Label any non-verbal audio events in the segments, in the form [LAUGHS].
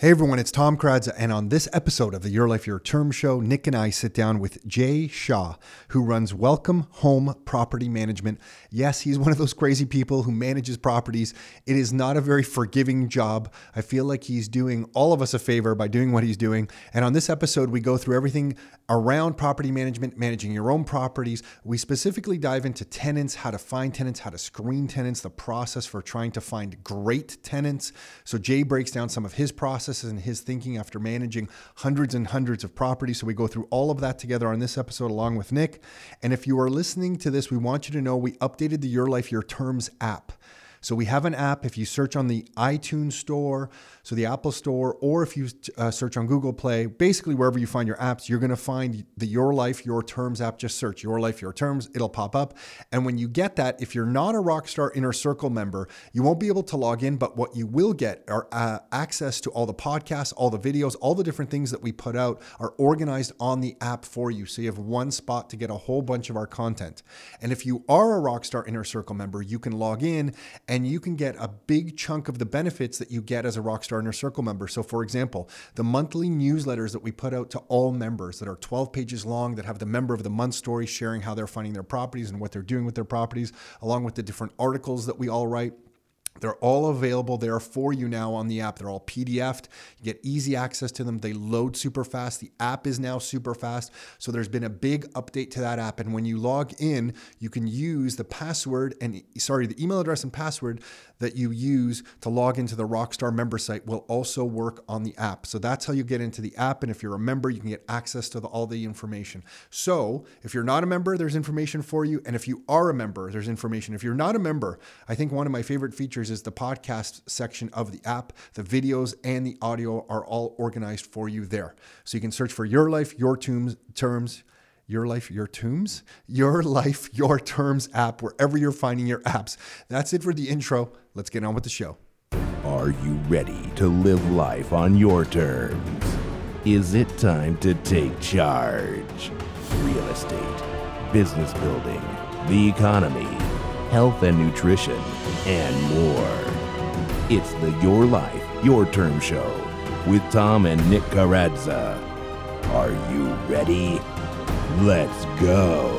Hey everyone, it's Tom Karadza, and on this episode of the Your Life Your Term show, Nick and I sit down with Jay Shaw, who runs Welcome Home Property Management. Yes, he's one of those crazy people who manages properties. It is not a very forgiving job. I feel like he's doing all of us a favor by doing what he's doing. And on this episode, we go through everything around property management, managing your own properties. We specifically dive into tenants, how to find tenants, how to screen tenants, the process for trying to find great tenants. So Jay breaks down some of his process processes and his thinking after managing hundreds and hundreds of properties. So we go through all of that together on this episode along with Nick. And if you are listening to this, we want you to know we updated the Your Life, Your Terms app. So we have an app. If you search on the iTunes Store, so the Apple Store, or if you uh, search on Google Play, basically wherever you find your apps, you're going to find the Your Life, Your Terms app. Just search Your Life, Your Terms, it'll pop up. And when you get that, if you're not a Rockstar Inner Circle member, you won't be able to log in, but what you will get are uh, access to all the podcasts, all the videos, all the different things that we put out are organized on the app for you. So you have one spot to get a whole bunch of our content. And if you are a Rockstar Inner Circle member, you can log in and you can get a big chunk of the benefits that you get as a Rockstar Inner Circle member. So, for example, the monthly newsletters that we put out to all members that are 12 pages long, that have the member of the month story sharing how they're finding their properties and what they're doing with their properties, along with the different articles that we all write. They're all available there for you now on the app. They're all PDF'd. You get easy access to them. They load super fast. The app is now super fast. So there's been a big update to that app. And when you log in, you can use the password and sorry, the email address and password that you use to log into the Rockstar member site will also work on the app. So that's how you get into the app. And if you're a member, you can get access to the, all the information. So if you're not a member, there's information for you. And if you are a member, there's information. If you're not a member, I think one of my favorite features is the podcast section of the app. The videos and the audio are all organized for you there. So you can search for Your Life, Your Tombs, Terms, Your Life, Your Tombs, Your [LAUGHS] Life, Your Terms app, wherever you're finding your apps. That's it for the intro. Let's get on with the show. Are you ready to live life on your terms? Is it time to take charge? Real estate, business building, the economy, health and nutrition and more. It's the Your Life, Your Term Show with Tom and Nick Karadza. Are you ready? Let's go.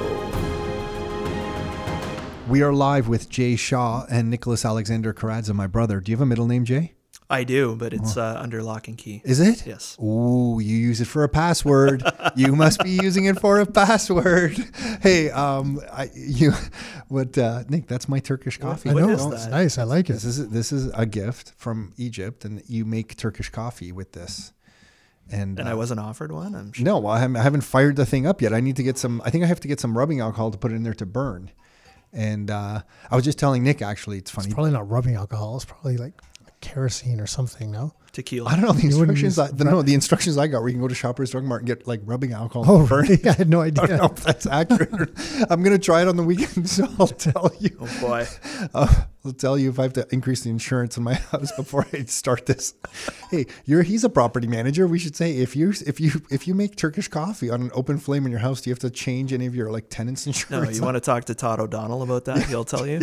We are live with Jay Shaw and Nicholas Alexander Karadza, my brother. Do you have a middle name, Jay? I do, but it's uh, under lock and key. Is it? Yes. Ooh, you use it for a password. you must be using it for a password. [LAUGHS] Hey, um, I, you, what, uh, Nick? That's my Turkish coffee. What I know is it's that? nice. I like it. This is this is a gift from Egypt, and you make Turkish coffee with this. And, And uh, I wasn't offered one. I'm sure. no, well, I haven't, I haven't fired the thing up yet. I need to get some. I think I have to get some rubbing alcohol to put it in there to burn. And uh, I was just telling Nick actually, it's funny. It's probably not rubbing alcohol. It's probably like kerosene or something. No. Tequila. I don't know the instructions. I, the, no, the instructions I got where you can go to Shoppers Drug Mart and get like rubbing alcohol. Oh, to burn. [LAUGHS] I had no [LAUGHS] I idea. don't know if that's accurate. I'm gonna try it on the weekend, [LAUGHS] so I'll tell you. Oh boy. Uh, I'll tell you if I have to increase the insurance in my house before I start this. Hey, you're he's a property manager. We should say if you if you if you make Turkish coffee on an open flame in your house, do you have to change any of your like tenants insurance? No, you want to talk to Todd O'Donnell about that? He'll tell you.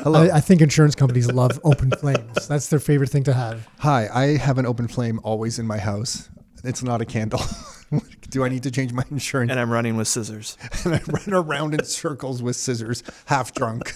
Hello. I, I think insurance companies love open flames. That's their favorite thing to have. Hi, I have an open flame always in my house. It's not a candle. [LAUGHS] do I need to change my insurance? And I'm running with scissors. [LAUGHS] and I run around in circles with scissors, half drunk.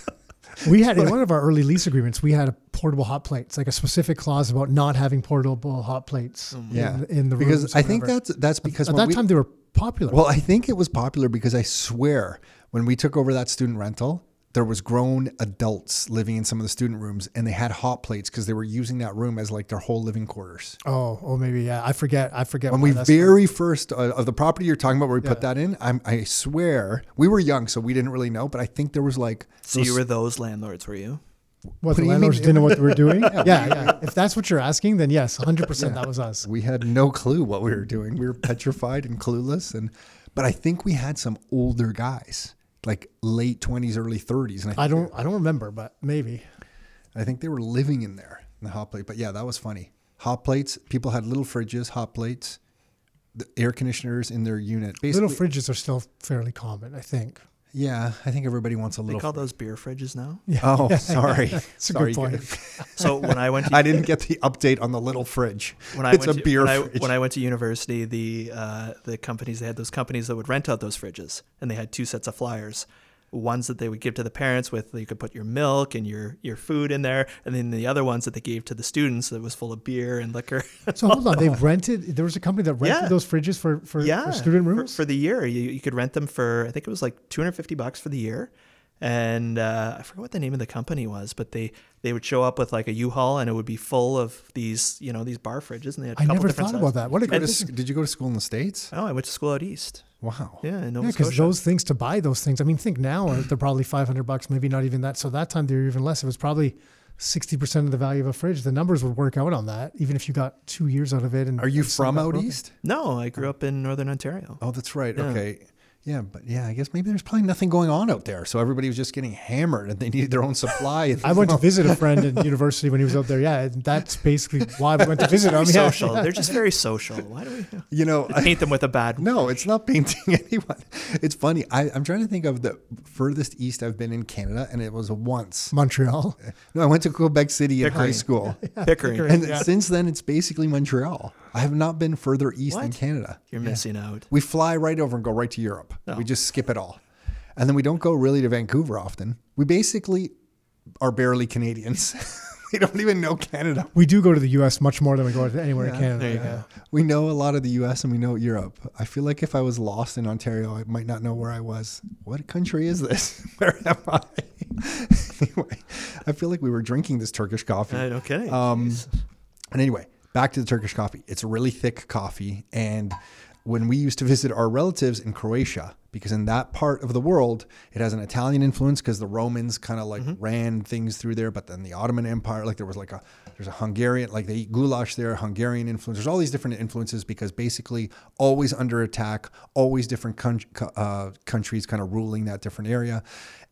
We had in [LAUGHS] one of our early lease agreements, we had a portable hot plate. It's like a specific clause about not having portable hot plates. Oh yeah, in, in the because I think that's that's because at when that we- time they were popular. Well, I think it was popular because I swear when we took over that student rental, there was grown adults living in some of the student rooms, and they had hot plates because they were using that room as like their whole living quarters. oh, oh, maybe yeah. I forget. I forget. When we that's from. very first uh, of the property you're talking about, where we put that in, I'm, I swear we were young, so we didn't really know, but I think there was like So those- you were those landlords, were you? what do the landlords mean? didn't know what they were doing. [LAUGHS] yeah, yeah. If that's what you're asking, then yes, 100. percent That was us. we had no clue what we were doing. We were petrified and clueless, and but I think we had some older guys, like late 20s, early 30s, and I, I don't. I don't remember, but maybe. I think they were living in there in the hot plate. But yeah, that was funny. Hot plates. People had little fridges, hot plates, the air conditioners in their unit. Basically, Little fridges are still fairly common, I think. Yeah, I think everybody wants a little. They little. call those beer fridges now. [LAUGHS] oh, [LAUGHS] sorry. It's a sorry. good point. [LAUGHS] So when I went to I didn't get the update on the little fridge. when I it's went a to, beer when I, when I went to university, the uh, the companies they had those companies that would rent out those fridges, and they had two sets of flyers. Ones that they would give to the parents with you could put your milk and your your food in there, and then the other ones that they gave to the students that was full of beer and liquor. [LAUGHS] So hold on, they've rented. There was a company that rented Yeah. those fridges for for, yeah, for student rooms. for, the year. You, you could rent them for I think it was like 250 bucks for the year, and uh, I forget what the name of the company was, but they they would show up with like a U-Haul and it would be full of these you know these bar fridges, and they had a I couple never different thought sizes. about that. What a Go to- did you go to school in the states? Oh, I went to school out east. Wow. Yeah, in Nova Yeah, because those things to buy those things. I mean, think now they're probably five hundred bucks, maybe not even that. So that time they were even less. It was probably sixty percent of the value of a fridge. The numbers would work out on that, even if you got two years out of it. And Are you from out broken. east? No, I grew up in northern Ontario. Oh, that's right. Yeah. Okay. Yeah, but yeah, I guess maybe there's probably nothing going on out there. So everybody was just getting hammered and they needed their own supply. [LAUGHS] I went to visit a friend in university when he was out there. Yeah, and that's basically why we went to visit him. Very Yeah. social. They're just very social. Why do we you know, I- paint them with a bad? [LAUGHS] no, it's not painting [LAUGHS] anyone. It's funny. I, I'm trying to think of the furthest east I've been in Canada, and it was once. Montreal. No, I went to Quebec City in high Pickering. school. Pickering. Pickering. And Yeah. since then, it's basically Montreal. I have not been further east than Canada. You're missing out. We fly right over and go right to Europe. Oh. We just skip it all. And then we don't go really to Vancouver often. We basically are barely Canadians. [LAUGHS] we don't even know Canada. We do go to the U.S. much more than we go to anywhere in Canada. there you yeah. go. We know a lot of the US and we know Europe. I feel like if I was lost in Ontario, I might not know where I was. What country is this? [LAUGHS] Where am I? [LAUGHS] anyway, I feel like we were drinking this Turkish coffee. Uh, no kidding. Um, And anyway, back to the Turkish coffee. It's a really thick coffee. And when we used to visit our relatives in Croatia, because in that part of the world, it has an Italian influence because the Romans kind of like ran things through there. But then the Ottoman Empire, like there was like a, there's a Hungarian, like they eat goulash there, Hungarian influence. There's all these different influences because basically always under attack, always different coun- co- uh, countries kind of ruling that different area.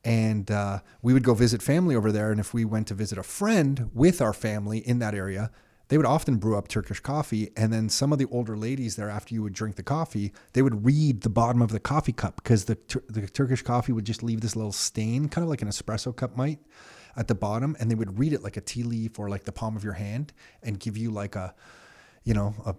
And uh, we would go visit family over there. And if we went to visit a friend with our family in that area, they would often brew up Turkish coffee. And then some of the older ladies there, after you would drink the coffee, they would read the bottom of the coffee cup because the, the Turkish coffee would just leave this little stain, kind of like an espresso cup might, at the bottom. And they would read it like a tea leaf or like the palm of your hand and give you like a, you know, a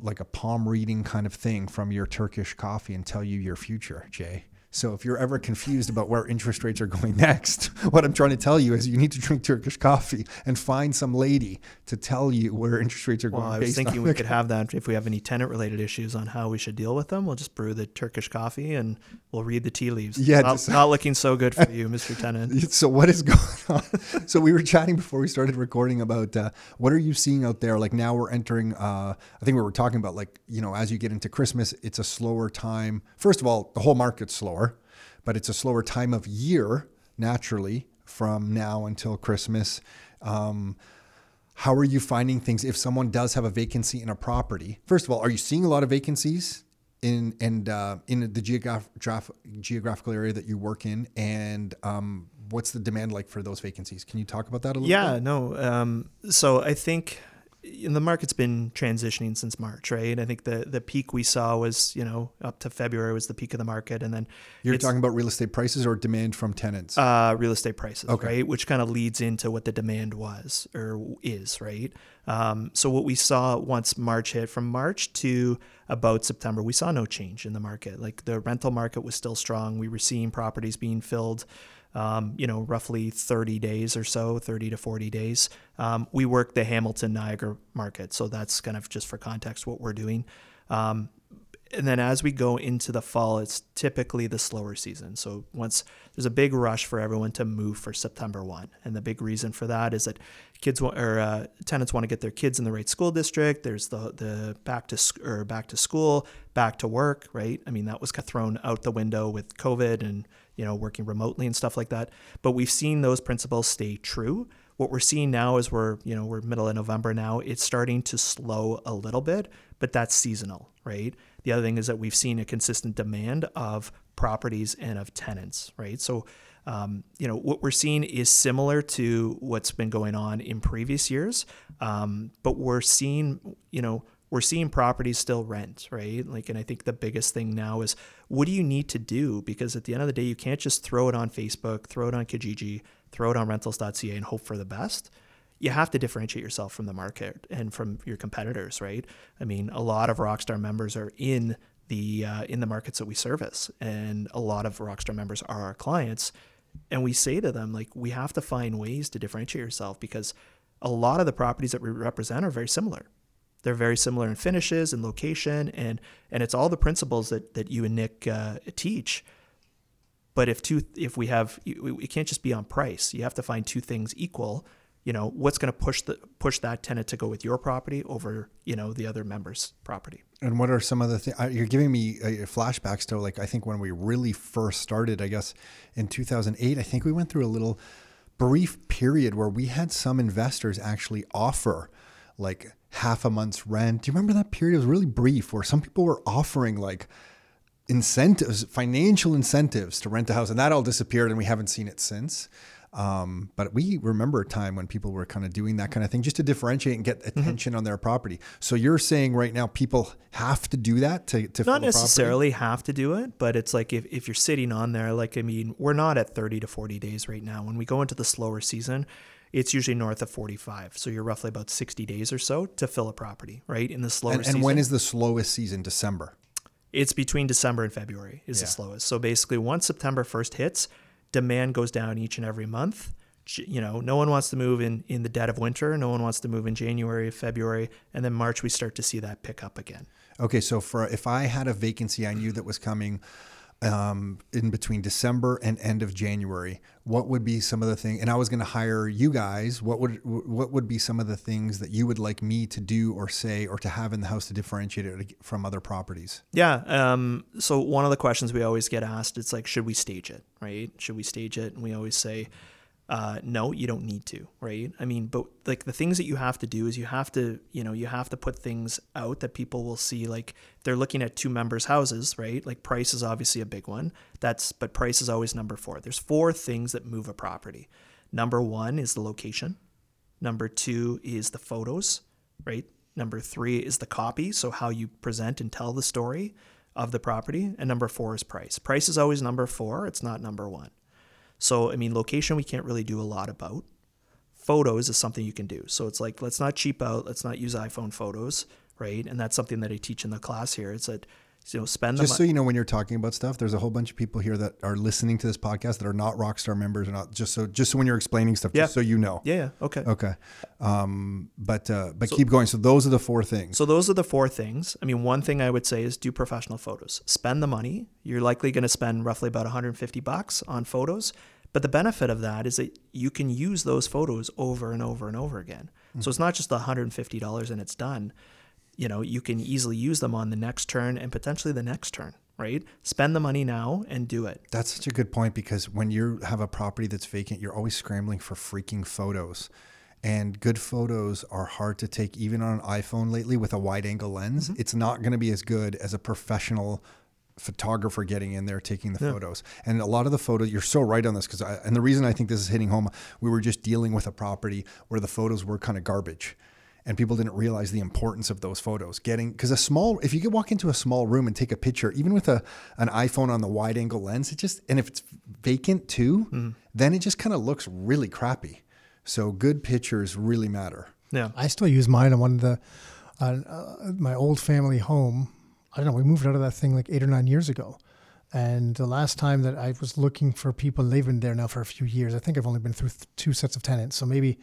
like a palm reading kind of thing from your Turkish coffee and tell you your future, Jay. So if you're ever confused about where interest rates are going [LAUGHS] next, what I'm trying to tell you is you need to drink Turkish coffee and find some lady to tell you where interest rates are Well, going. I was thinking we [LAUGHS] could have that if we have any tenant related issues on how we should deal with them. We'll just brew the Turkish coffee and we'll read the tea leaves. Yeah, not, just- not looking so good for you, [LAUGHS] Mr. Tenant. So what is going on? so we were chatting before we started recording about uh, what are you seeing out there? Like now we're entering. Uh, I think we were talking about like you know as you get into Christmas, it's a slower time. First of all, the whole market's slower, but it's a slower time of year naturally from now until Christmas. Um, how are you finding things if someone does have a vacancy in a property? First of all, are you seeing a lot of vacancies in and uh, in the geograph- geographical area that you work in? And um, what's the demand like for those vacancies? Can you talk about that a little Yeah, bit? no. Um, so I think in the market's been transitioning since March, right? I think the the peak we saw was you know up to February was the peak of the market, and then You're talking about real estate prices or demand from tenants? uh, real estate prices, Okay. right? Which kind of leads into what the demand was or is, right? Um, so what we saw once March hit, from March to about September, we saw no change in the market. Like the rental market was still strong. We were seeing properties being filled. Um, you know, roughly 30 days or so, 30 to 40 days. Um, we work the Hamilton Niagara market. So that's kind of just for context what we're doing. Um, and then as we go into the fall, it's typically the slower season. So once there's a big rush for everyone to move for September one, and the big reason for that is that kids want, or uh, tenants want to get their kids in the right school district. There's the the back to sc- or back to school, back to work, right? I mean that was thrown out the window with COVID and you know working remotely and stuff like that. But we've seen those principles stay true what we're seeing now is we're you know we're middle of november now it's starting to slow a little bit but that's seasonal right the other thing is that we've seen a consistent demand of properties and of tenants right so um, you know what we're seeing is similar to what's been going on in previous years um, but we're seeing you know we're seeing properties still rent, right? Like, and I think the biggest thing now is what do you need to do? Because at the end of the day, you can't just throw it on Facebook, throw it on Kijiji, throw it on rentals.ca and hope for the best. You have to differentiate yourself from the market and from your competitors, right? I mean, a lot of Rockstar members are in the uh, in the markets that we service, and a lot of Rockstar members are our clients. And we say to them, like, we have to find ways to differentiate yourself because a lot of the properties that we represent are very similar. They're very similar in finishes and location, and and it's all the principles that that you and Nick uh, teach. But if two, if we have, it can't just be on price. You have to find two things equal. You know, what's going to push the push that tenant to go with your property over you know the other member's property. And what are some of the things you're giving me uh, flashbacks to? Like I think when we really first started, I guess in 2008, I think we went through a little brief period where we had some investors actually offer like half a month's rent. Do you remember that period? It was really brief where some people were offering like incentives, financial incentives to rent a house, and that all disappeared, and we haven't seen it since. Um, but we remember a time when people were kind of doing that kind of thing just to differentiate and get mm-hmm. attention mm-hmm. on their property. So you're saying right now people have to do that to, to not necessarily have to do it, but it's like if, if you're sitting on there, like I mean, we're not at 30 to 40 days right now. When we go into the slower season, it's usually north of 45. So you're roughly about 60 days or so to fill a property, right? In the slower and, season. And when is the slowest season? December. It's between December and February is yeah. the slowest. So basically, once September 1st hits, demand goes down each and every month. You know, no one wants to move in in the dead of winter. No one wants to move in January, February, and then March we start to see that pick up again. Okay, so for if I had a vacancy I knew that was coming um, in between December and end of January, what would be some of the things? And I was going to hire you guys. What would what would be some of the things that you would like me to do or say or to have in the house to differentiate it from other properties? Yeah. Um, so one of the questions we always get asked, it's like, should we stage it? Right? Should we stage it? And we always say, uh, no, you don't need to, right? I mean, but like the things that you have to do is you have to, you know, you have to put things out that people will see. Like they're looking at two members' houses, right? Like price is obviously a big one. That's, but price is always number four. There's four things that move a property. Number one is the location. Number two is the photos, right? Number three is the copy. So how you present and tell the story of the property. And number four is price. Price is always number four. It's not number one. So, I mean, location we can't really do a lot about. Photos is something you can do. So it's like, let's not cheap out. Let's not use iPhone photos, right? And that's something that I teach in the class here. It's that you know, spend just so you know when you're talking about stuff. There's a whole bunch of people here that are listening to this podcast that are not Rockstar members, or not just so just so when you're explaining stuff, yeah. just so you know. Yeah. yeah. Okay. Okay. Um, but uh, but so, keep going. So those are the four things. So those are the four things. I mean, one thing I would say is do professional photos. Spend the money. You're likely going to spend roughly about 150 bucks on photos. But the benefit of that is that you can use those photos over and over and over again. Mm-hmm. So it's not just the $150 and it's done. You know, you can easily use them on the next turn and potentially the next turn, right? Spend the money now and do it. That's such a good point because when you have a property that's vacant, you're always scrambling for freaking photos. And good photos are hard to take even on an iPhone lately with a wide angle lens. Mm-hmm. It's not going to be as good as a professional photographer getting in there taking the yeah. photos and a lot of the photos you're so right on this because and the reason i think this is hitting home we were just dealing with a property where the photos were kind of garbage and people didn't realize the importance of those photos getting because a small if you could walk into a small room and take a picture even with a an iphone on the wide angle lens it just and if it's vacant too mm-hmm. then it just kind of looks really crappy so good pictures really matter yeah i still use mine on one of the uh, uh, my old family home I don't know, we moved out of that thing like eight or nine years ago. And the last time that I was looking for people, they've been there now for a few years. I think I've only been through th- two sets of tenants. So maybe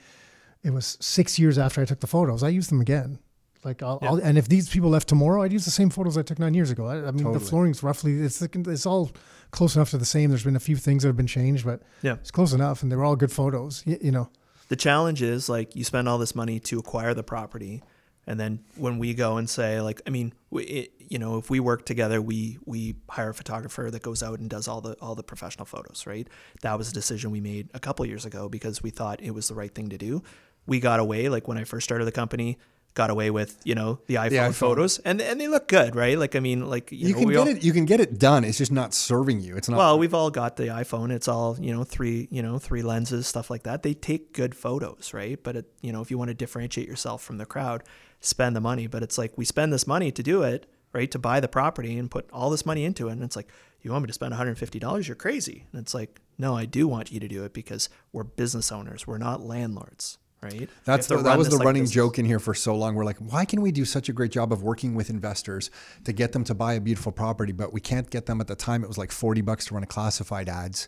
it was six years after I took the photos. I used them again. Like, I'll, yeah. I'll, and if these people left tomorrow, I'd use the same photos I took nine years ago. I, I mean, totally. the flooring's roughly, it's it's all close enough to the same. There's been a few things that have been changed, but yeah, it's close enough. And they were all good photos, you, you know. The challenge is like you spend all this money to acquire the property and then when we go and say like i mean it, you know if we work together we we hire a photographer that goes out and does all the all the professional photos right that was a decision we made a couple years ago because we thought it was the right thing to do we got away like when i first started the company got away with you know the iPhone, iPhone. photos, and and they look good, right? Like I mean, like you, You know, can get all, it. You can get it done. It's just not serving you. It's not. Well, we've all got the iPhone. It's all you know, three you know, three lenses, stuff like that. They take good photos, right? But it, you know, if you want to differentiate yourself from the crowd, spend the money. But it's like we spend this money to do it, right? To buy the property and put all this money into it, and it's like you want me to spend 150 dollars? You're crazy. And it's like, no, I do want you to do it because we're business owners. We're not landlords, right? That's the, that was the like running business. joke in here for so long. We're like, why can we do such a great job of working with investors to get them to buy a beautiful property, but we can't get them at the time? It was like forty bucks to run a classified ads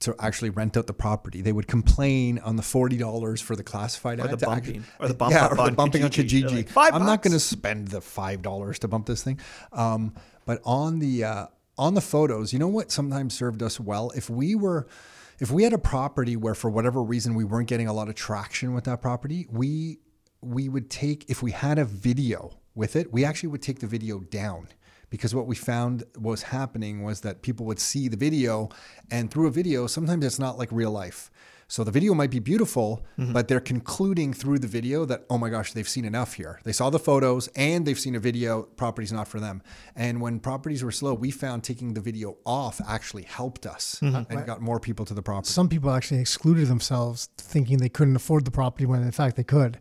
to actually rent out the property. They would complain on the forty dollars for the classified Or ad the bumping, or the bump yeah, or the bumping Kijiji. Kijiji. like, "Five I'm not going to spend the five dollars to bump this thing. Um, but on the uh, on the photos, you know what sometimes served us well if we were if we had a property where for whatever reason we weren't getting a lot of traction with that property, we we would take if we had a video with it, we actually would take the video down because what we found was happening was that people would see the video and through a video sometimes it's not like real life. So the video might be beautiful, mm-hmm. but they're concluding through the video that oh my gosh, they've seen enough here. They saw the photos and they've seen a video, property's not for them. And when properties were slow, we found taking the video off actually helped us uh, mm-hmm. and got more people to the property. Some people actually excluded themselves thinking they couldn't afford the property when in fact they could.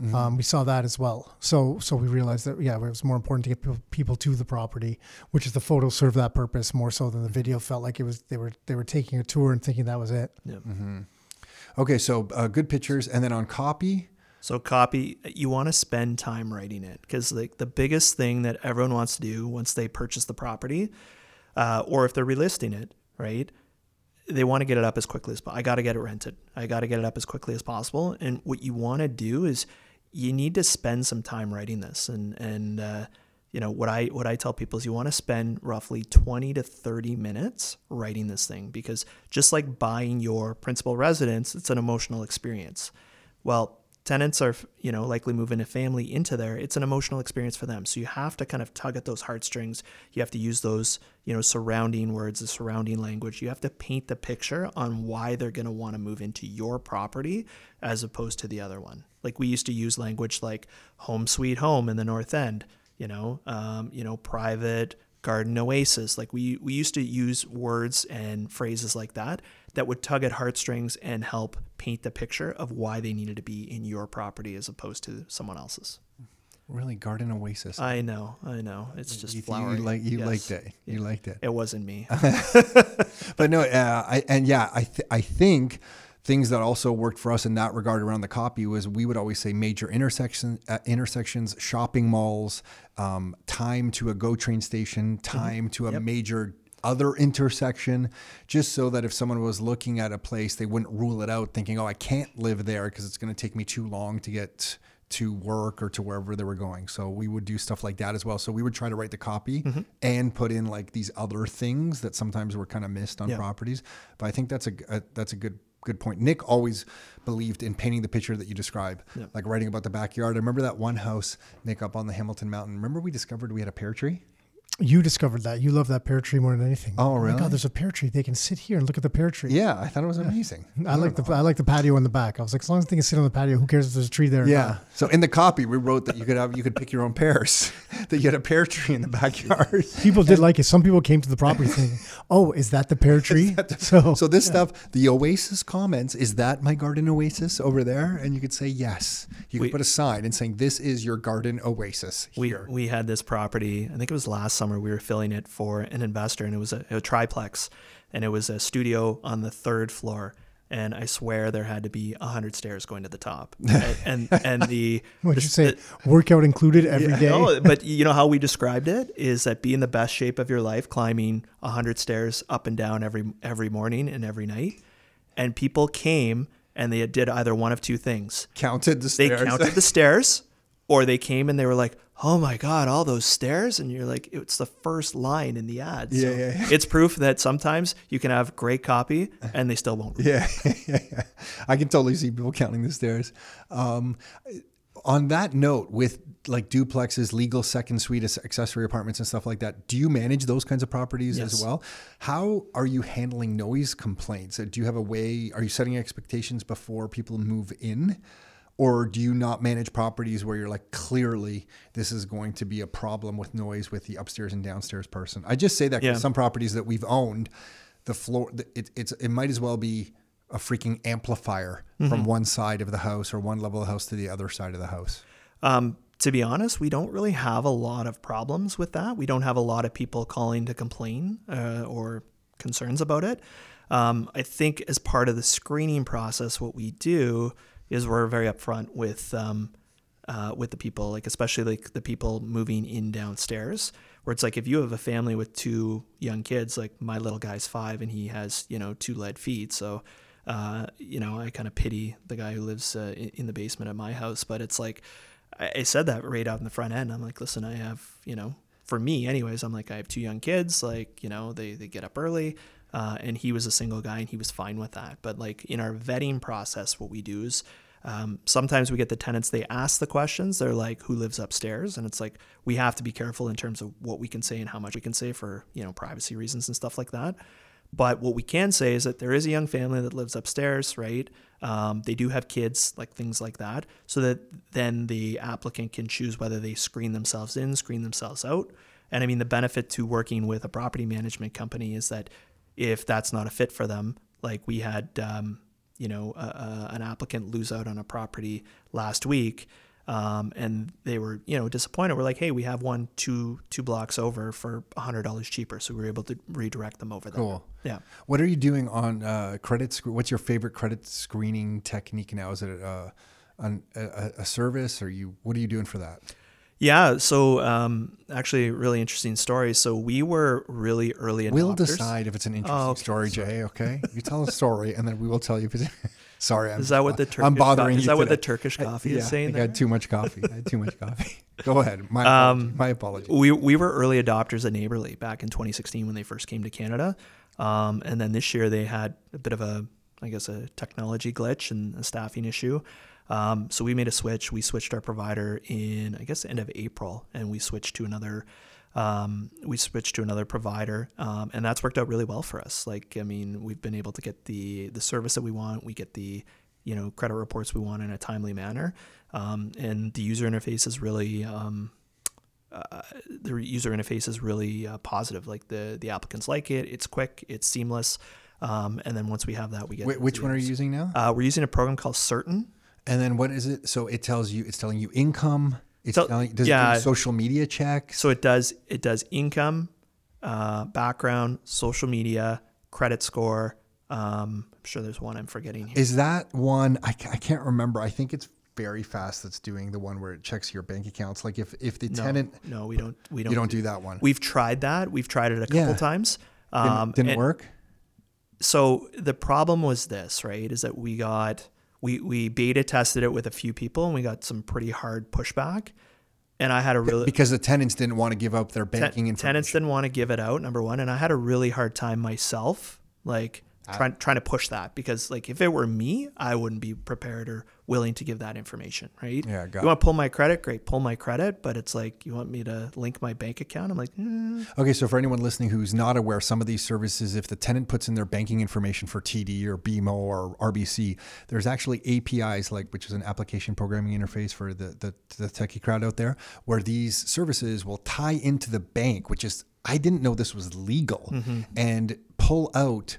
Mm-hmm. Um, we saw that as well. So so we realized that yeah, it was more important to get people, people to the property, which is the photo served that purpose more so than the mm-hmm. video felt like it was they were they were taking a tour and thinking that was it. Okay, so uh, good pictures, and then on copy, So copy, you want to spend time writing it because like the biggest thing that everyone wants to do once they purchase the property, uh, or if they're relisting it, right? They want to get it up as quickly as possible. I got to get it rented. I got to get it up as quickly as possible. And what you want to do is you need to spend some time writing this. And and uh, you know what I what I tell people is you want to spend roughly 20 to 30 minutes writing this thing because just like buying your principal residence, it's an emotional experience. Well, tenants are you know likely moving a family into there. It's an emotional experience for them. So you have to kind of tug at those heartstrings. You have to use those you know surrounding words the surrounding language. You have to paint the picture on why they're going to want to move into your property as opposed to the other one. Like we used to use language like home sweet home in the north end you know um, you know private garden oasis like we we used to use words and phrases like that that would tug at heartstrings and help paint the picture of why they needed to be in your property as opposed to someone else's really garden oasis. i know i know it's just you, you like you Yes. liked it. You liked it. it wasn't me [LAUGHS] but no, uh, I, and yeah, I th- I think things that also worked for us in that regard around the copy was we would always say major intersection uh, intersections, shopping malls, um, time to a GO train station, time to a major other intersection, just so that if someone was looking at a place, they wouldn't rule it out, thinking, "Oh, I can't live there because it's going to take me too long to get." to work or to wherever they were going. So we would do stuff like that as well. So we would try to write the copy and put in like these other things that sometimes were kind of missed on Yeah. properties. But I think that's a, a that's a good good point. Nick always believed in painting the picture that you describe, like writing about the backyard. I remember that one house, Nick, up on the Hamilton Mountain. Remember we discovered we had a pear tree? You discovered that. You love that pear tree more than anything. Oh, oh my really? God, there's a pear tree. They can sit here and look at the pear tree. Yeah, I thought it was amazing. I like the I like the patio in the back. I was like, as long as they can sit on the patio, who cares if there's a tree there? or Yeah. not? So in the copy, we wrote that you could have you could pick your own pears. [LAUGHS] that you had a pear tree in the backyard. [LAUGHS] People did like it. Some people came to the property [LAUGHS] thinking, "Oh, is that the pear tree?" so, So this stuff, the Oasis comments, is that my garden oasis over there? And you could say yes. You could put a sign and saying this is your garden oasis Here. we, we had this property i think it was last summer we were filling it for an investor and it was a, a triplex and it was a studio on the third floor and i swear there had to be a 100 stairs going to the top [LAUGHS] and and, and the [LAUGHS] what did you say? the- Workout included every day. No, but you know how we described it is that be in the best shape of your life, climbing a hundred stairs up and down every every morning and every night, and people came and they did either one of two things: Counted the stairs. they counted the [LAUGHS] stairs, or they came and they were like, "Oh my God, all those stairs!" And you're like, "It's the first line in the ad." Yeah, yeah, yeah. It's proof that sometimes you can have great copy and they still won't. Yeah, yeah, [LAUGHS] yeah. I can totally see people counting the stairs. Um, on that note, with like duplexes, legal second suite, accessory apartments, and stuff like that, do you manage those kinds of properties as well? How are you handling noise complaints? Do you have a way? Are you setting expectations before people move in? Or do you not manage properties where you're like clearly this is going to be a problem with noise with the upstairs and downstairs person? I just say that 'cause Yeah. some properties that we've owned, the floor it, it's it might as well be a freaking amplifier Mm-hmm. from one side of the house or one level of the house to the other side of the house. Um, to be honest, we don't really have a lot of problems with that. We don't have a lot of people calling to complain uh, or concerns about it. Um, I think as part of the screening process, what we do is we're very upfront with um, uh, with the people, like especially like the people moving in downstairs, where it's like if you have a family with two young kids, like my little guy's five and he has you know two lead feet, so uh, you know I kind of pity the guy who lives uh, in, the basement at my house, but it's like I, I said that right out in the front end. I'm like, listen, I have you know for me anyways, I'm like I have two young kids, like you know they they get up early. Uh, and he was a single guy and he was fine with that. But like in our vetting process, what we do is um, sometimes we get the tenants, they ask the questions. They're like, who lives upstairs? And it's like, we have to be careful in terms of what we can say and how much we can say for, you know, privacy reasons and stuff like that. But what we can say is that there is a young family that lives upstairs, right? Um, they do have kids, like things like that, so that then the applicant can choose whether they screen themselves in, screen themselves out. And I mean, the benefit to working with a property management company is that if that's not a fit for them, like we had, um, you know, a, a, an applicant lose out on a property last week, um, and they were, you know, disappointed. We're like, hey, we have one two two blocks over for hundred dollars cheaper, so we were able to redirect them over there. Cool. Yeah. What are you doing on uh, credit? Sc- what's your favorite credit screening technique now? Is it uh, an, a, a service, or you? What are you doing for that? Yeah. So um, actually, really interesting story. So we were really early adopters. We'll decide if it's an interesting Oh, okay. story, Jay. Okay, you tell a story, and then we will tell you if it's. [LAUGHS] Sorry, I'm, Is that what the Turkish? I'm bothering co- is that what the. Turkish coffee yeah, is saying? I I had too much coffee. I had too much coffee. [LAUGHS] Go ahead. My apology. Um, my apology. we we were early adopters at Naborly back in 2016 when they first came to Canada, um, and then this year they had a bit of a, I guess, a technology glitch and a staffing issue. Um, so we made a switch. We switched our provider in, I guess, end of April, and we switched to another. Um, we switched to another provider, um, and that's worked out really well for us. Like, I mean, we've been able to get the the service that we want. We get the you know credit reports we want in a timely manner, um, and the user interface is really um, uh, the user interface is really uh, positive. Like the the applicants like it. It's quick. It's seamless. Um, and then once we have that, we get. Wh- which one are you using now? Uh, we're using a program called Certn. And then what is it? So it tells you. It's telling you income. It's So- telling. Does yeah. it do social media checks? So it does it does income, uh, background, social media, credit score. Um, I'm sure there's one I'm forgetting here. Is that one? I, I can't remember. I think it's very fast. That's doing the one where it checks your bank accounts. Like if if the no, tenant, no, we don't. We don't. you don't do that one. We've tried that. We've tried it a couple Yeah. times. Didn't, Um, didn't and- work. so the problem was this, right? Is that we got we we beta tested it with a few people and we got some pretty hard pushback. And I had a really Because the tenants didn't want to give up their ten- banking information. tenants didn't want to give it out. Number one, and I had a really hard time myself, like ah. trying trying to push that because like if it were me, I wouldn't be prepared or willing to give that information, right? Yeah, got you want to pull my credit? Great, pull my credit. But it's like you want me to link my bank account? I'm like, mm, Okay, so for anyone listening who's not aware, some of these services, if the tenant puts in their banking information for TD or BMO or RBC, there's actually APIs, like which is an application programming interface for the, the the techie crowd out there, where these services will tie into the bank, which is I didn't know this was legal, and pull out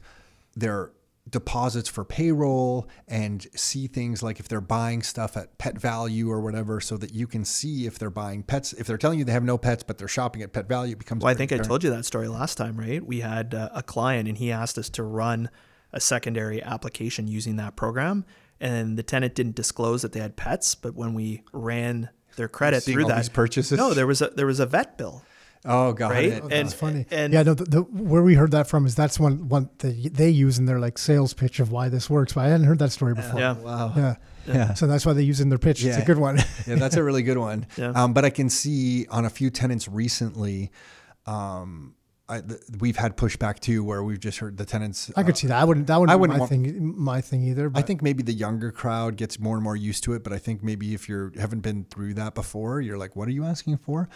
their deposits for payroll and see things like if they're buying stuff at Pet Valu or whatever so that you can see if they're buying pets if they're telling you they have no pets but they're shopping at Pet Valu it becomes Well, I think I told you that story last time, right? We had uh, a client and he asked us to run a secondary application using that program. And the tenant didn't disclose that they had pets, but when we ran their credit Seeing through that these purchases? no, there was a there was a vet bill, oh god right? it. and That's funny. And yeah, no, the, the, where we heard that from is that's one one that they use in their like sales pitch of why this works. But I hadn't heard that story before. yeah, wow Yeah. yeah So that's why they use it in their pitch. It's Yeah. a good one. [LAUGHS] yeah, that's a really good one. Yeah. Um, but I can see on a few tenants recently, um, I, th- we've had pushback too, where we've just heard the tenants. I could see that. I wouldn't. That wouldn't. I I wouldn't wouldn't my want- thing. My thing either. I think maybe the younger crowd gets more and more used to it, but I think maybe if you haven't been through that before, you're like, "What are you asking for?"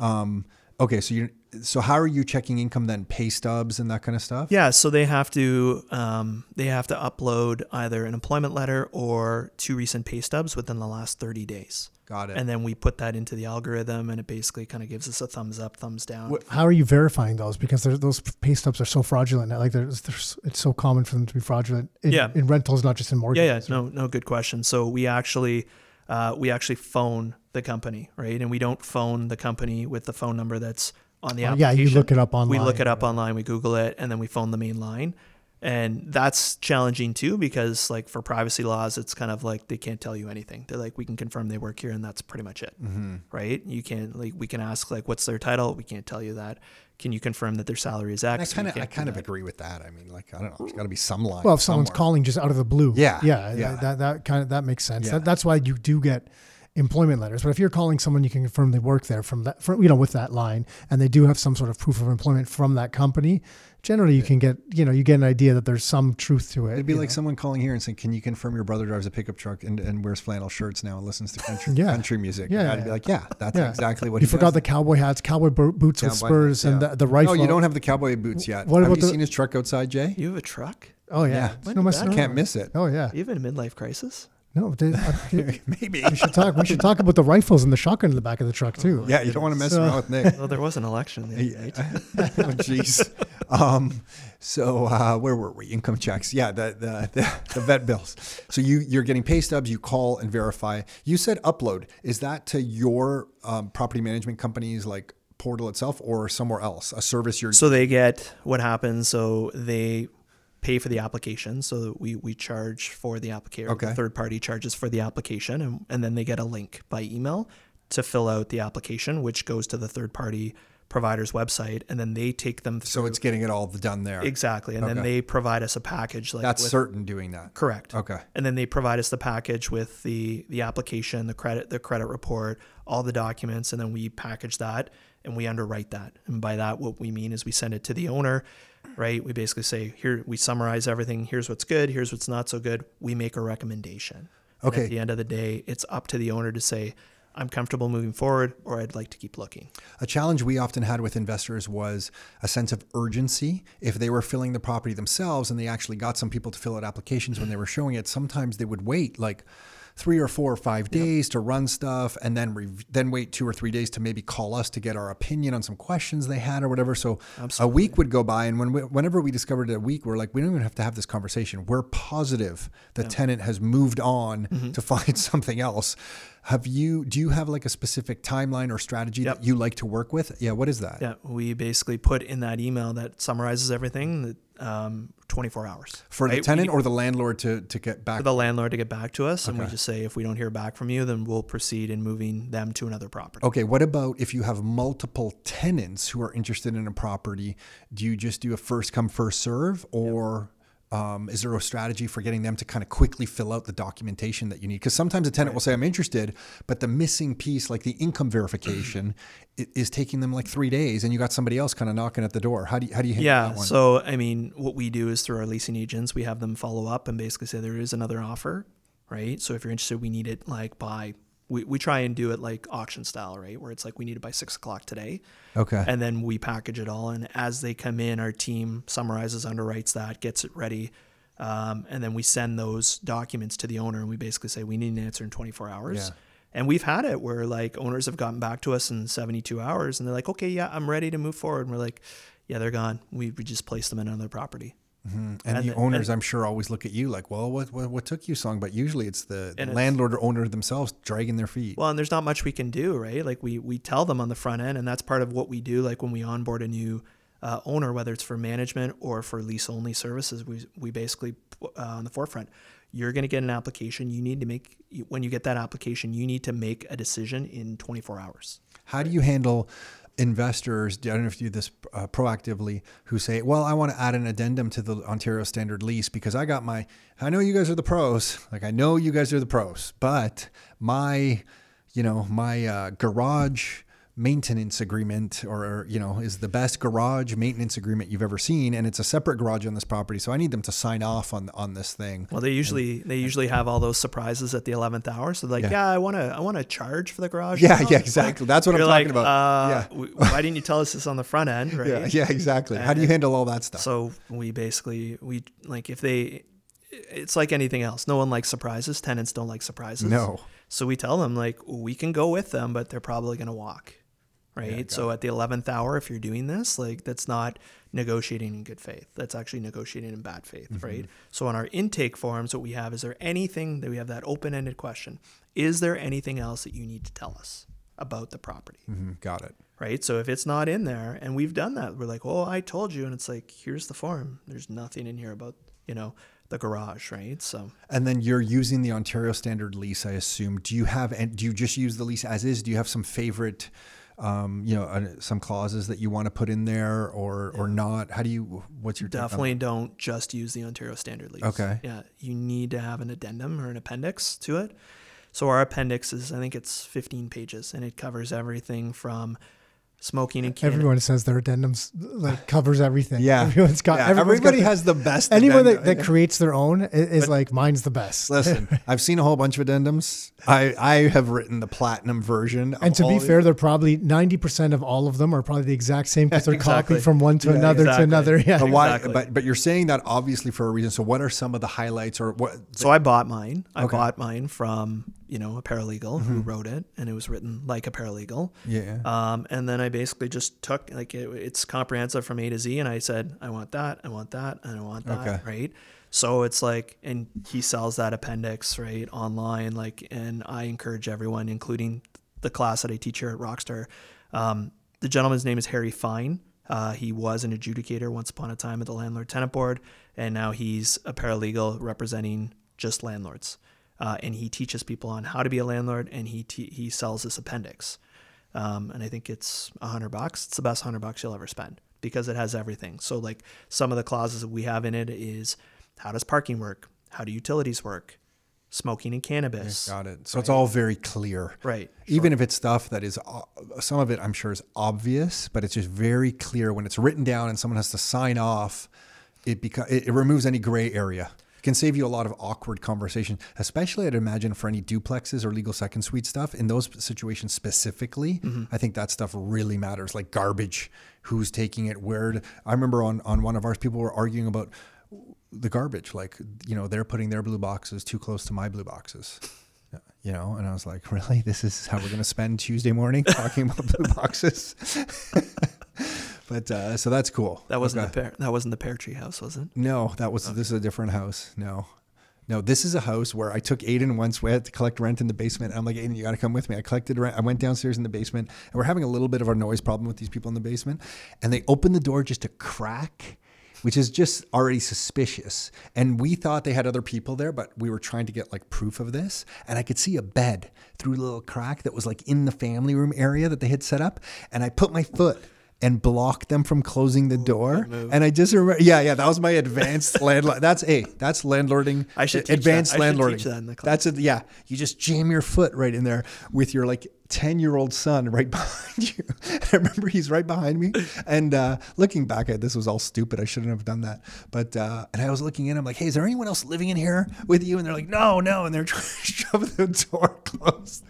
Um, Okay, so you so how are you checking income then? Pay stubs and that kind of stuff. Yeah, so they have to um, they have to upload either an employment letter or two recent pay stubs within the last 30 days. Got it. And then we put that into the algorithm, and it basically kind of gives us a thumbs up, thumbs down. What- How are you verifying those? Because those pay stubs are so fraudulent. Like there's, there's, it's so common for them to be fraudulent. In, Yeah. in rentals, not just in mortgages. Yeah, yeah, no, no, good question. So we actually, uh, we actually phone the company, right? And we don't phone the company with the phone number that's on the Uh, application. yeah, you look it up online. We look it up online, we Google it, and then we phone the main line. And that's challenging too because, like, for privacy laws, it's kind of like they can't tell you anything. They're like, we can confirm they work here, and that's pretty much it, Mm-hmm. right? You can't like we can ask like, what's their title? We can't tell you that. Can you confirm that their salary is And I X? Kind of I kind of that. agree with that. I mean, like I don't know, there's got to be some line. Well, if someone's somewhere. calling just out of the blue, Yeah, yeah, yeah. That, that kind of that makes sense. Yeah. That, that's why you do get employment letters. But if you're calling someone, you can confirm they work there from that, from, you know, with that line, and they do have some sort of proof of employment from that company. Generally, you can get, you know, you get an idea that there's some truth to it. It'd be like know. someone calling here and saying, "Can you confirm your brother drives a pickup truck and, and wears flannel shirts now and listens to country [LAUGHS] Yeah. country music?" Yeah, And yeah, I'd be like, "Yeah, that's Yeah. exactly what you he forgot does." the cowboy hats, cowboy bo- boots with spurs, hats, and the, the rifle. No, you don't have the cowboy boots yet. What have about you the- seen his truck outside, Jay? You have a truck? Oh yeah, Yeah. When no did that. Can't miss it. Oh yeah, You have a midlife crisis? No. They, uh, [LAUGHS] Maybe. we should talk. We should talk about the rifles and the shotgun in the back of the truck too. Yeah, you don't want to mess So- around with Nick. Well, there was an election the other night. [LAUGHS] Oh, Jeez. Um, so uh, where were we? Income checks. Yeah, the, the the the vet bills. So you you're getting pay stubs. You call and verify. You said upload. Is that to your um, property management companies like portal itself or somewhere else? A service you're. So they get what happens. So they pay for the application. So we, we charge for the application. Okay. The third party charges for the application, and, and then they get a link by email to fill out the application, which goes to the third party provider's website, and then they take them through. so it's getting it all done there. exactly, and then they provide us a package. Like That's with, Certn doing that. Correct. Okay. And then they provide us the package with the the application, the credit, the credit report, all the documents, and then we package that and we underwrite that. And by that, what we mean is we send it to the owner, right? We basically say here we summarize everything. Here's what's good. Here's what's not so good. We make a recommendation. And Okay. at the end of the day, it's up to the owner to say, I'm comfortable moving forward, or I'd like to keep looking. A challenge we often had with investors was a sense of urgency. If they were filling the property themselves and they actually got some people to fill out applications when they were showing it, sometimes they would wait like three or four or five days to run stuff and then rev- then wait two or three days to maybe call us to get our opinion on some questions they had or whatever. So a week would go by, and when we, whenever we discovered a week, we're like, we don't even have to have this conversation. We're positive the tenant has moved on Mm-hmm. to [LAUGHS] find something else. Have you? Do you have like a specific timeline or strategy Yep. that you like to work with? Yeah. What is that? Yeah, we basically put in that email that summarizes everything. That, um, 24 hours For the right? We- tenant or the landlord to, to get back? for the landlord to get back to us, and we just say if we don't hear back from you, then we'll proceed in moving them to another property. Okay, what about if you have multiple tenants who are interested in a property? Do you just do a first come, first serve, or um, is there a strategy for getting them to kind of quickly fill out the documentation that you need? Because sometimes a tenant will say, I'm interested, but the missing piece, like the income verification, [CLEARS THROAT] is taking them like three days, and you got somebody else kind of knocking at the door. How do you, how do you handle Yeah. that one? So, I mean, what we do is through our leasing agents, we have them follow up and basically say there is another offer, right? So if you're interested, we need it like by, we, we try and do it like auction style, right? Where it's like we need it by six o'clock today. okay. And then we package it all. And as they come in, our team summarizes, underwrites that, gets it ready. Um, and then we send those documents to the owner and we basically say, we need an answer in 24 hours. Yeah. And we've had it where like owners have gotten back to us in 72 hours and they're like, okay, yeah, I'm ready to move forward. And we're like, yeah, they're gone. We, we just placed them in another property. And, and the owners, and- I'm sure, always look at you like, well, what, what, what took you so long? But usually it's the, landlord or owner themselves dragging their feet. Well, and there's not much we can do, right? Like we we tell them on the front end, and that's part of what we do. Like when we onboard a new uh, owner, whether it's for management or for lease only services, we we basically uh, on the forefront. You're going to get an application. You need to make when you get that application, you need to make a decision in 24 hours. How do you handle investors? I don't know if you do this uh, proactively, who say, "Well, I want to add an addendum to the Ontario Standard Lease because I got my. I know you guys are the pros. Like I know you guys are the pros, but my, you know, my uh, garage." Maintenance agreement or you know is the best garage maintenance agreement you've ever seen and it's a separate garage on this property so i need them to sign off on on this thing Well, they usually they usually have all those surprises at the eleventh hour. So like, Yeah. yeah, I want to I want to charge for the garage. Yeah, now." yeah, exactly. That's what I'm talking like, about. Uh, Yeah. Why didn't you tell us this on the front end, right? yeah yeah exactly how do you handle all that stuff So we basically we like if they, it's like anything else. No one likes surprises. Tenants don't like surprises. No. So we tell them like we can go with them, but they're probably going to walk, right? so at the eleventh hour, if you're doing this, like that's not negotiating in good faith. That's actually negotiating in bad faith, Mm-hmm. right? So on our intake forms, what we have is there anything that we have that open-ended question: Is there anything else that you need to tell us about the property? Mhm, got it right? So if it's not in there, and we've done that, we're like, "Oh, I told you," and it's like, "Here's the form. There's nothing in here about you know the garage, right?" So And then you're using the Ontario standard lease, I assume. Do you have, and do you just use the lease as is? Do you have some favorite, um, you know, uh, some clauses that you want to put in there or, or not? How do you, what's your definitely don't just use the Ontario standard lease. Okay. Yeah, you need to have an addendum or an appendix to it. So our appendix is, I think it's 15 pages, and it covers everything from smoking and cannabis. Everyone says their addendums like covers everything. Yeah. everyone's got. Yeah, everyone's got everybody the- has the best. Anyone that, addendum. that creates their own i- is like mine's the best. Listen, [LAUGHS] I've seen a whole bunch of addendums. I, I have written the platinum version. of And to all be these. fair, they're probably ninety percent of all of them are probably the exact same because they're Exactly. copied from one to Yeah, another exactly. to another. Yeah, But why? Exactly. But but you're saying that obviously for a reason. So what are some of the highlights or what? So I bought mine. I Okay. bought mine from you know a paralegal who wrote it, and it was written like a paralegal. Yeah. Um, and then I basically just took like it, it's comprehensive from A to Z, and I said I want that, I want that, and I want that, Okay. right? So it's like, and he sells that appendix right online, like, and I encourage everyone, including the class that I teach here at Rockstar. Um, the gentleman's name is Harry Fine. Uh, he was an adjudicator once upon a time at the landlord tenant board, and now he's a paralegal representing just landlords. Uh, and he teaches people on how to be a landlord, and he te- he sells this appendix. Um, and I think it's a hundred bucks. It's the best hundred bucks you'll ever spend because it has everything. So like some of the clauses that we have in it is how does parking work? How do utilities work? Smoking and cannabis. Got it. So it's all very clear. Right. Even if it's stuff that is, some of it I'm sure is obvious, but it's just very clear when it's written down and someone has to sign off. It beca- it, it removes any gray area. It can save you a lot of awkward conversation, especially I'd imagine for any duplexes or legal second suite stuff. In those situations specifically, mm-hmm. I think that stuff really matters. Like garbage, who's taking it, where. To, I remember on on one of ours, people were arguing about the garbage. Like you know, they're putting their blue boxes too close to my blue boxes you know and i was like really this is how we're going to spend tuesday morning talking about blue boxes [LAUGHS] but uh, so that's cool That wasn't Okay. the pear, that wasn't the pear tree house, was it? no that was this is a different house no no this is a house where i took aiden once we had to collect rent in the basement i'm like aiden you got to come with me i collected rent i went downstairs in the basement and we're having a little bit of a noise problem with these people in the basement and they opened the door just a crack which is just already suspicious. And we thought they had other people there, but we were trying to get like proof of this. And I could see a bed through a little crack that was like in the family room area that they had set up. And I put my foot and block them from closing the door. And I just remember, yeah, yeah, that was my advanced [LAUGHS] landlord. That's a that's landlording. I should uh, teach advanced that. I should landlording. teach that in the class. That's a yeah. You just jam your foot right in there with your like 10 year old son right [LAUGHS] behind you. I [LAUGHS] remember he's right behind me. And uh, looking back at this was all stupid. I shouldn't have done that. But, uh, and I was looking in, I'm like, hey, is there anyone else living in here with you? And they're like, no, no. And they're [LAUGHS] trying to shove the door closed.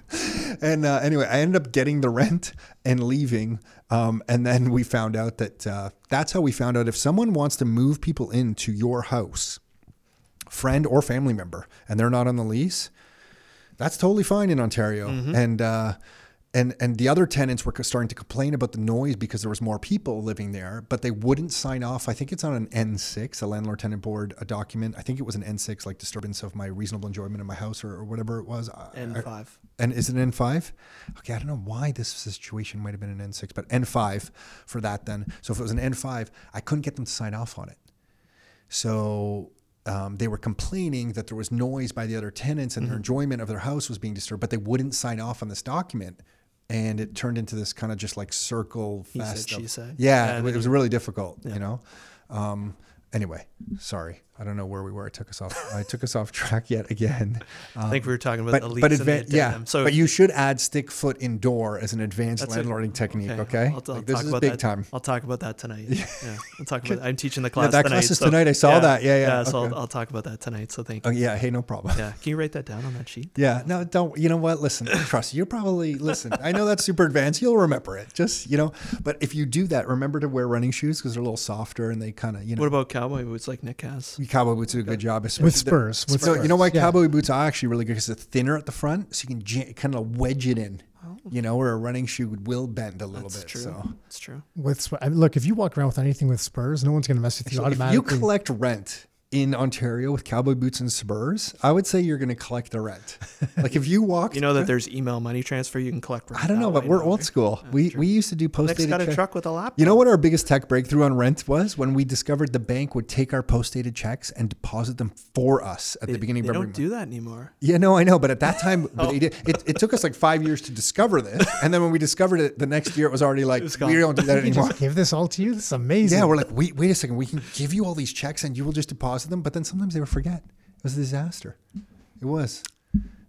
And uh, anyway, I ended up getting the rent and leaving. Um, and then we found out that uh, that's how we found out if someone wants to move people into your house, friend or family member, and they're not on the lease, that's totally fine in Ontario. And uh, and and the other tenants were starting to complain about the noise because there was more people living there, but they wouldn't sign off. I think it's on an N6, a landlord tenant board, a document. I think it was an N6, like disturbance of my reasonable enjoyment of my house or, or whatever it was. I- N I- five. and is it an N5? Okay, I don't know why this situation might have been an N6, but N5 for that then. So if it was an N5, I couldn't get them to sign off on it. So um, they were complaining that there was noise by the other tenants and their enjoyment of their house was being disturbed, but they wouldn't sign off on this document. And it turned into this kind of just like circle He said, fest. she said. Yeah, Yeah, it, was- it was really difficult, you know? Um, anyway, sorry. I don't know where we were. I took us off. I took us off [LAUGHS] track yet again. I think we were talking about But lease but and the yeah. So but you should add stick foot indoor as an advanced landlording technique. Okay, I'll, I'll Like, this talk is about big that. time. I'll talk about that tonight. Yeah, I'll talk [LAUGHS] about. I'm teaching the class that tonight. class is so- tonight. I saw that. Yeah, yeah. so Okay. I'll, I'll talk about that tonight. So thank Oh you. yeah. Hey, no problem. Yeah, can you write that down on that sheet? Yeah, no, don't. You know what? Listen, trust. You probably listen. I know that's super advanced. You'll remember it. Just you know. But if you do that, remember to wear running shoes because they're a little softer and they kind of you know. What about cowboy boots like Nick has? Cowboy boots do a good job, especially With Spurs. With so you know why Spurs. Yeah. cowboy boots are actually really good because they're thinner at the front, so you can j- kind of wedge it in. Oh. You know, where a running shoe will bend a little Oh. That's bit. true. So That's true. With I mean, look, if you walk around with anything with Spurs, no one's going to mess with you So if you collect rent in Ontario with cowboy boots and Spurs, I would say you're going to collect the rent. [LAUGHS] like if you walk, You know that there's email money transfer. You can collect. I don't know, but we're old school. We we used to do post Nick's dated got a check- truck with a laptop. You know what our biggest tech breakthrough on rent was when we discovered the bank would take our post dated checks and deposit them for us at They, the beginning they of every don't do that anymore. Yeah, no, I know, but at that time, Oh. they did, it, it took us like five years to discover this, [LAUGHS] and then when we discovered it, the next year it was already like was we don't do that [LAUGHS] anymore. just give this all to you. This is amazing. Yeah, we're like, wait, wait a second, we can give you all these checks and you will just deposit them, but then sometimes they would forget. It was a disaster. It was.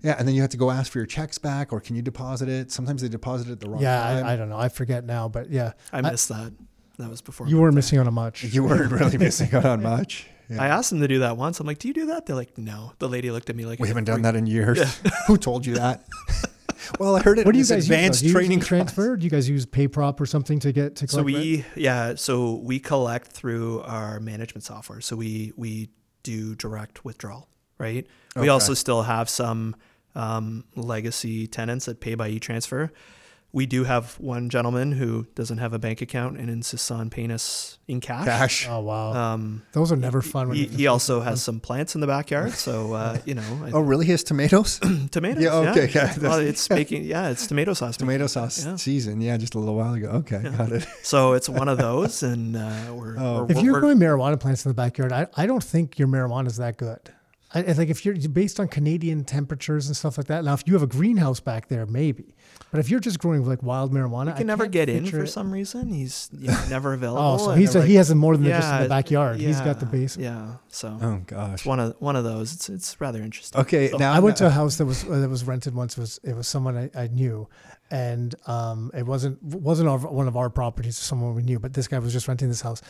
Yeah, and then you have to go ask for your checks back, or can you deposit it? Sometimes they deposit it the wrong yeah. time. I, I don't know. I forget now, but yeah, I missed that. That was before. you weren't missing out on much. you weren't really missing out on much. Yeah. [LAUGHS] I asked them to do that once. I'm like, "Do you do that?" They're like, "No." The lady looked at me like, we haven't done that in years. [LAUGHS] Who told you that? [LAUGHS] well, I heard it What do you guys advanced use? though? Training transfer? Do you guys use PayProp or something to get to So collect rent? we, yeah, so we collect through our management software. So we we do direct withdrawal, right? We also still have some um, legacy tenants that pay by e-transfer. We do have one gentleman who doesn't have a bank account and insists on paying us in cash. Cash. Oh wow, Um, those are never fun. When he, he also [LAUGHS] has some plants in the backyard, so uh, [LAUGHS] you know, I- Oh, really? His tomatoes? [CLEARS THROAT] tomatoes. yeah, okay, yeah. Well, it's [LAUGHS] making yeah, it's tomato sauce. making. Tomato sauce Yeah. season. Yeah, just a little while ago. Okay, got it. So it's one of those, and uh, we're, Oh. we're if you're we're- growing marijuana plants in the backyard, I, I don't think your marijuana is that good. I, I think if you're based on Canadian temperatures and stuff like that. Now, if you have a greenhouse back there, maybe. But if you're just growing like wild marijuana, he I can never can't get in picture for it. some reason. He's [LAUGHS] you know, never available. Oh, so he's they're a, he like, has more than just in the backyard. He's got the yeah, base. Yeah, so Oh gosh. it's one of one of those. It's it's rather interesting. Okay, So- now I went to a house that was uh, that was rented once. It was it was someone I, I knew, and um, it wasn't wasn't our, one of our properties. Someone we knew, but this guy was just renting this house,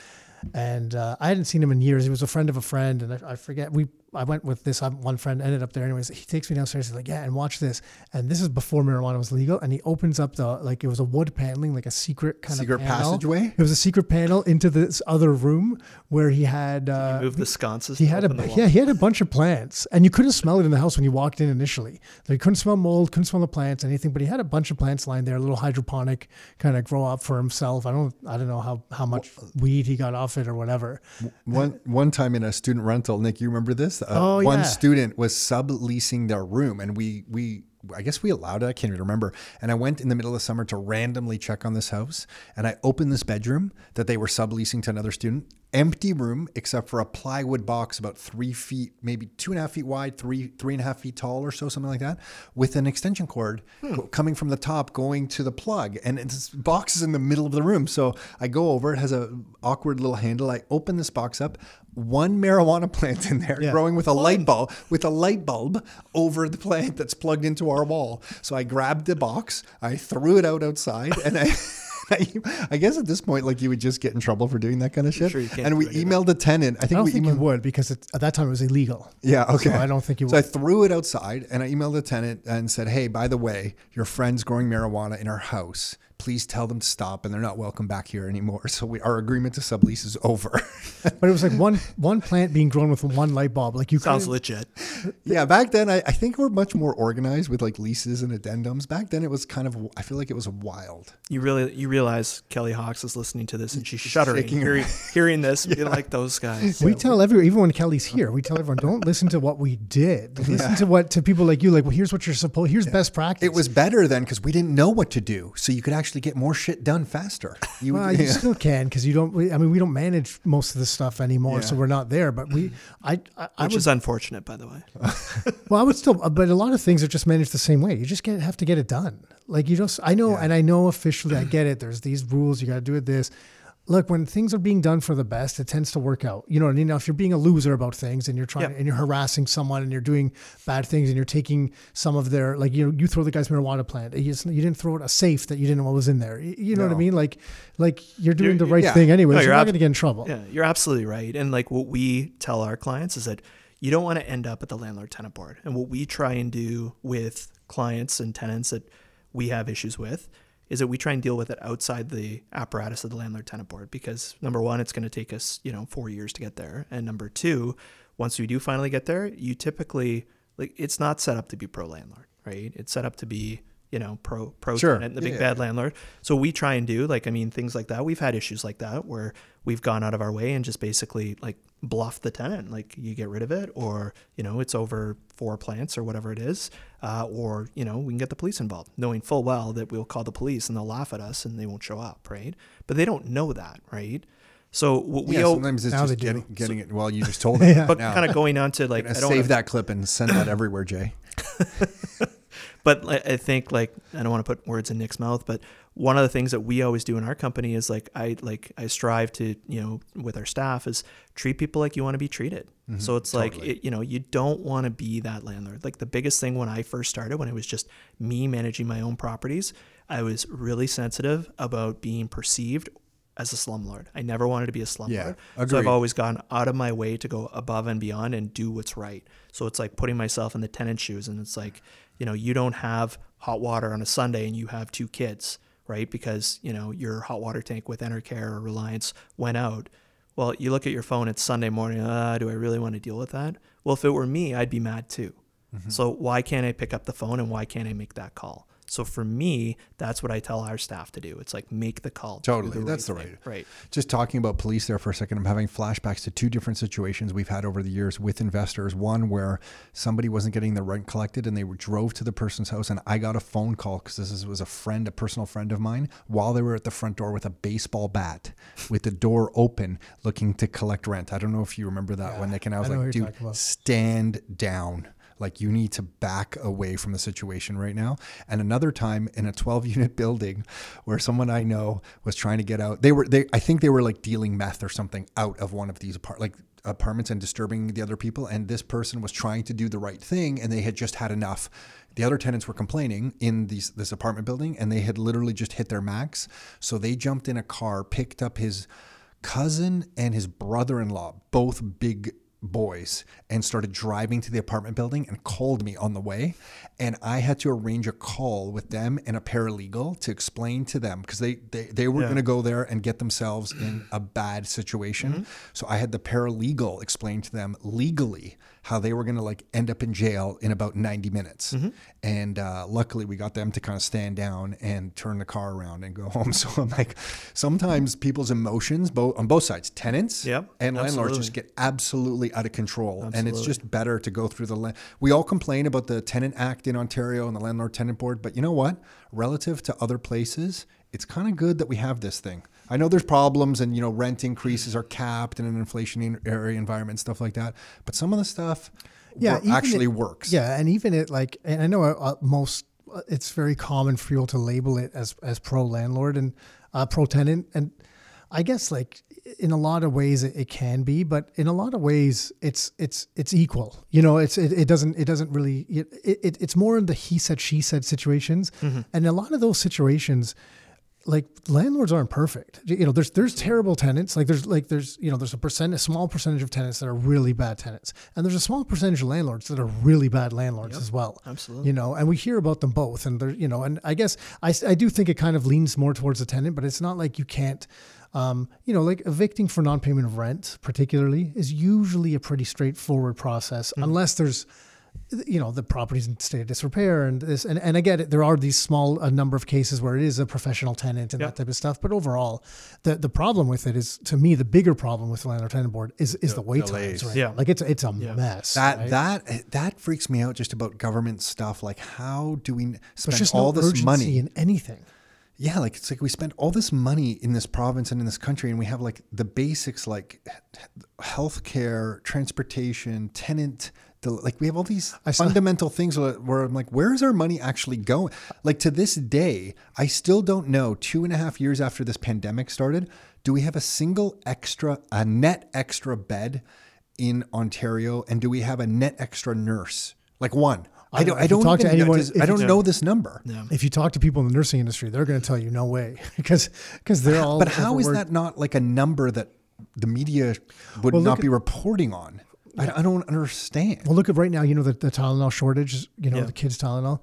and uh, I hadn't seen him in years. He was a friend of a friend, and I, I forget we. I went with this um, one friend, ended up there anyways. He takes me downstairs. He's like, "Yeah, and watch this." And this is before marijuana was legal. And he opens up the like it was a wood paneling, like a secret kind Secret of panel. passageway? It was a secret panel into this other room where he had uh, Move the sconces. he had a yeah, he had a bunch of plants, and you couldn't smell it in the house when you walked in initially. Like, you couldn't smell mold, couldn't smell the plants, anything. But he had a bunch of plants lying there, a little hydroponic kind of grow up for himself. I don't, I don't know how how much weed he got off it or whatever. One one time in a student rental, Nick, you remember this? Uh, Oh, one yeah. student was subleasing their room, and we we I guess we allowed it. I can't even remember. And I went in the middle of summer to randomly check on this house, and I opened this bedroom that they were subleasing to another student. Empty room except for a plywood box about three feet, maybe two and a half feet wide, three three and a half feet tall or so, something like that, with an extension cord hmm. co- coming from the top going to the plug, and this box is in the middle of the room. So I go over. It has a awkward little handle. I open this box up. One marijuana [LAUGHS] plant in there, Yeah. growing with a light bulb, with a light bulb over the plant that's plugged into our wall. So I grabbed the box, I threw it out outside, and I. [LAUGHS] [LAUGHS] I guess at this point, like you would just get in trouble for doing that kind of shit. sure and we do any of emailed the tenant. I I think don't we think emailed, you would because it, at that time it was illegal. yeah, okay. So I don't think you So I threw it outside and I emailed the tenant and said, "Hey, by the way, your friend's growing marijuana in our house. Please tell them to stop, and they're not welcome back here anymore." [LAUGHS] So we, our agreement to sublease is over. [LAUGHS] But it was like one one plant being grown with one light bulb. Like you Sounds couldn't- legit. yeah, back then I, I think we're much more organized with like leases and addendums. Back then it was kind of I feel like it was wild. You really you realize Kelly Hawks is listening to this and she's shuddering hearing, hearing this, being [LAUGHS] like those guys. We tell everyone, even when Kelly's here, we tell everyone, don't listen to what we did. Listen to what to people like you. Like, well, here's what you're supposed. Here's best practice. It was better then because we didn't know what to do, so you could actually get more shit done faster. You, [LAUGHS] Well, you still can because you don't. we- I mean, we don't manage most of the stuff anymore, so we're not there. But we, I, I, I Which would, is unfortunate, by the way. [LAUGHS] well, I would still. But a lot of things are just managed the same way. You just get have to get it done. Like you just, I know, and I know officially, I get it. There's these rules. You got to do it this. Look, when things are being done for the best, it tends to work out. You know what I mean? Now, if you're being a loser about things and you're trying and you're harassing someone and you're doing bad things and you're taking some of their like you know you throw the guy's marijuana plant, you, just, you didn't throw it a safe that you didn't know what was in there. You, know what I mean? Like like you're doing You're- the right yeah. thing anyways. No, you're, you're not ab- going to get in trouble. Yeah, you're absolutely right. And like what we tell our clients is that you don't want to end up at the landlord tenant board. And what we try and do with clients and tenants that we have issues with is that we try and deal with it outside the apparatus of the landlord tenant board because number one, it's going to take us, you know, four years to get there. And number two, once we do finally get there, you typically like it's not set up to be pro landlord, right? It's set up to be you know, pro pro Sure. tenant, the big Yeah. bad landlord. So we try and do like I mean things like that. We've had issues like that where we've gone out of our way and just basically like bluff the tenant, like you get rid of it, or you know it's over four plants or whatever it is, uh, or you know we can get the police involved, knowing full well that we'll call the police and they'll laugh at us and they won't show up, right? But they don't know that, right? So what we yeah, owe, sometimes it's Now just do. getting, getting it. Well, you just told [LAUGHS] it. but now. kind of going on to like I save wanna- that clip and send that everywhere, Jay. [LAUGHS] but I think like I don't want to put words in Nick's mouth, but one of the things that we always do in our company is like I like I strive to you know with our staff is treat people like you want to be treated. Mm-hmm. so it's like it, you know you don't want to be that landlord. Like the biggest thing when I first started, when it was just me managing my own properties, I was really sensitive about being perceived as a slumlord. I never wanted to be a slumlord. Yeah, so I've always gone out of my way to go above and beyond and do what's right. So it's like putting myself in the tenant's shoes, and it's like, you know, you don't have hot water on a Sunday and you have two kids, right? Because you know your hot water tank with Enercare or Reliance went out. Well, you look at your phone. It's Sunday morning. Uh, do I really want to deal with that? Well, if it were me, I'd be mad too. Mm-hmm. So why can't I pick up the phone and why can't I make that call? So for me, that's what I tell our staff to do. It's like make the call. do Totally. That's the thing. right. Right. Just talking about police there for a second, I'm having flashbacks to two different situations we've had over the years with investors. One where somebody wasn't getting the rent collected and they drove to the person's house, and I got a phone call because this is, was a friend, a personal friend of mine, while they were at the front door with a baseball bat with the door open looking to collect rent. I don't know if you remember that one, Nick. And I was I know like, dude, stand down. Like you need to back away from the situation right now. And another time in a 12 [LAUGHS] unit building where someone I know was trying to get out. They were they I think they were like dealing meth or something out of one of these apart like apartments and disturbing the other people and this person was trying to do the right thing and they had just had enough. The other tenants were complaining in these this apartment building and they had literally just hit their max. So they jumped in a car, picked up his cousin and his brother-in-law, both big boys and started driving to the apartment building and called me on the way. And i had to arrange a call with them and a paralegal to explain to them because they, they they were Yeah. going to go there and get themselves in a bad situation. So i had the paralegal explain to them legally how they were going to like end up in jail in about 90 minutes. And uh, luckily we got them to kind of stand down and turn the car around and go [LAUGHS] home. So i'm like sometimes people's emotions both on both sides tenants Yep, and landlords absolutely. just get absolutely out of control and it's just better to go through the la- we all complain about the tenant act in ontario and the landlord tenant board but you know what? Relative to other places it's kind of good that we have this thing. I know there's problems and you know rent increases are capped in an inflationary environment stuff like that but some of the stuff yeah, actually it- works. Yeah, and even it like, and I know uh, uh, most, uh, it's very common for people to label it as as pro landlord and uh, pro tenant, and I guess like in a lot of ways it, it can be, but in a lot of ways it's it's it's equal. You know, it's it, it doesn't it doesn't really it, it it's more in the he said she said situations, mm-hmm. and a lot of those situations like landlords aren't perfect. You know, there's there's terrible tenants. Like there's like there's you know there's a percent a small percentage of tenants that are really bad tenants, and there's a small percentage of landlords that are really bad landlords as well. absolutely. You know, and we hear about them both, and they're you know, and I guess I I do think it kind of leans more towards the tenant, but it's not like you can't. Um, you know, like evicting for non-payment of rent, particularly, is usually a pretty straightforward process, unless there's you know the property's in state of disrepair and this and, and I get it there are these small a number of cases where it is a professional tenant and Yeah. that type of stuff but overall the the problem with it is to me the bigger problem with the landlord tenant board is is the, wait delays. times right Yeah. now. like it's it's a Yeah. mess that right? that that freaks me out just about government stuff like how do we spend all no this money in anything Yeah, like it's like we spend all this money in this province and in this country, and we have like the basics like healthcare, transportation, tenant the, like we have all these I saw- fundamental things where where I'm like, where is our money actually going? Like to this day, I still don't know. Two and a half years after this pandemic started, do we have a single extra, a net extra bed in Ontario, and do we have a net extra nurse? Like one. I don't. I don't. talk to anyone- does- I don't know this number. Yeah. If you talk to people in the nursing industry, they're going to tell you no way [LAUGHS] because because they're all. But how is that not like a number that the media would Well, not at- be reporting on? I, I don't understand. Well, look at right now. You know the, the Tylenol shortage. You know Yeah. the kids Tylenol.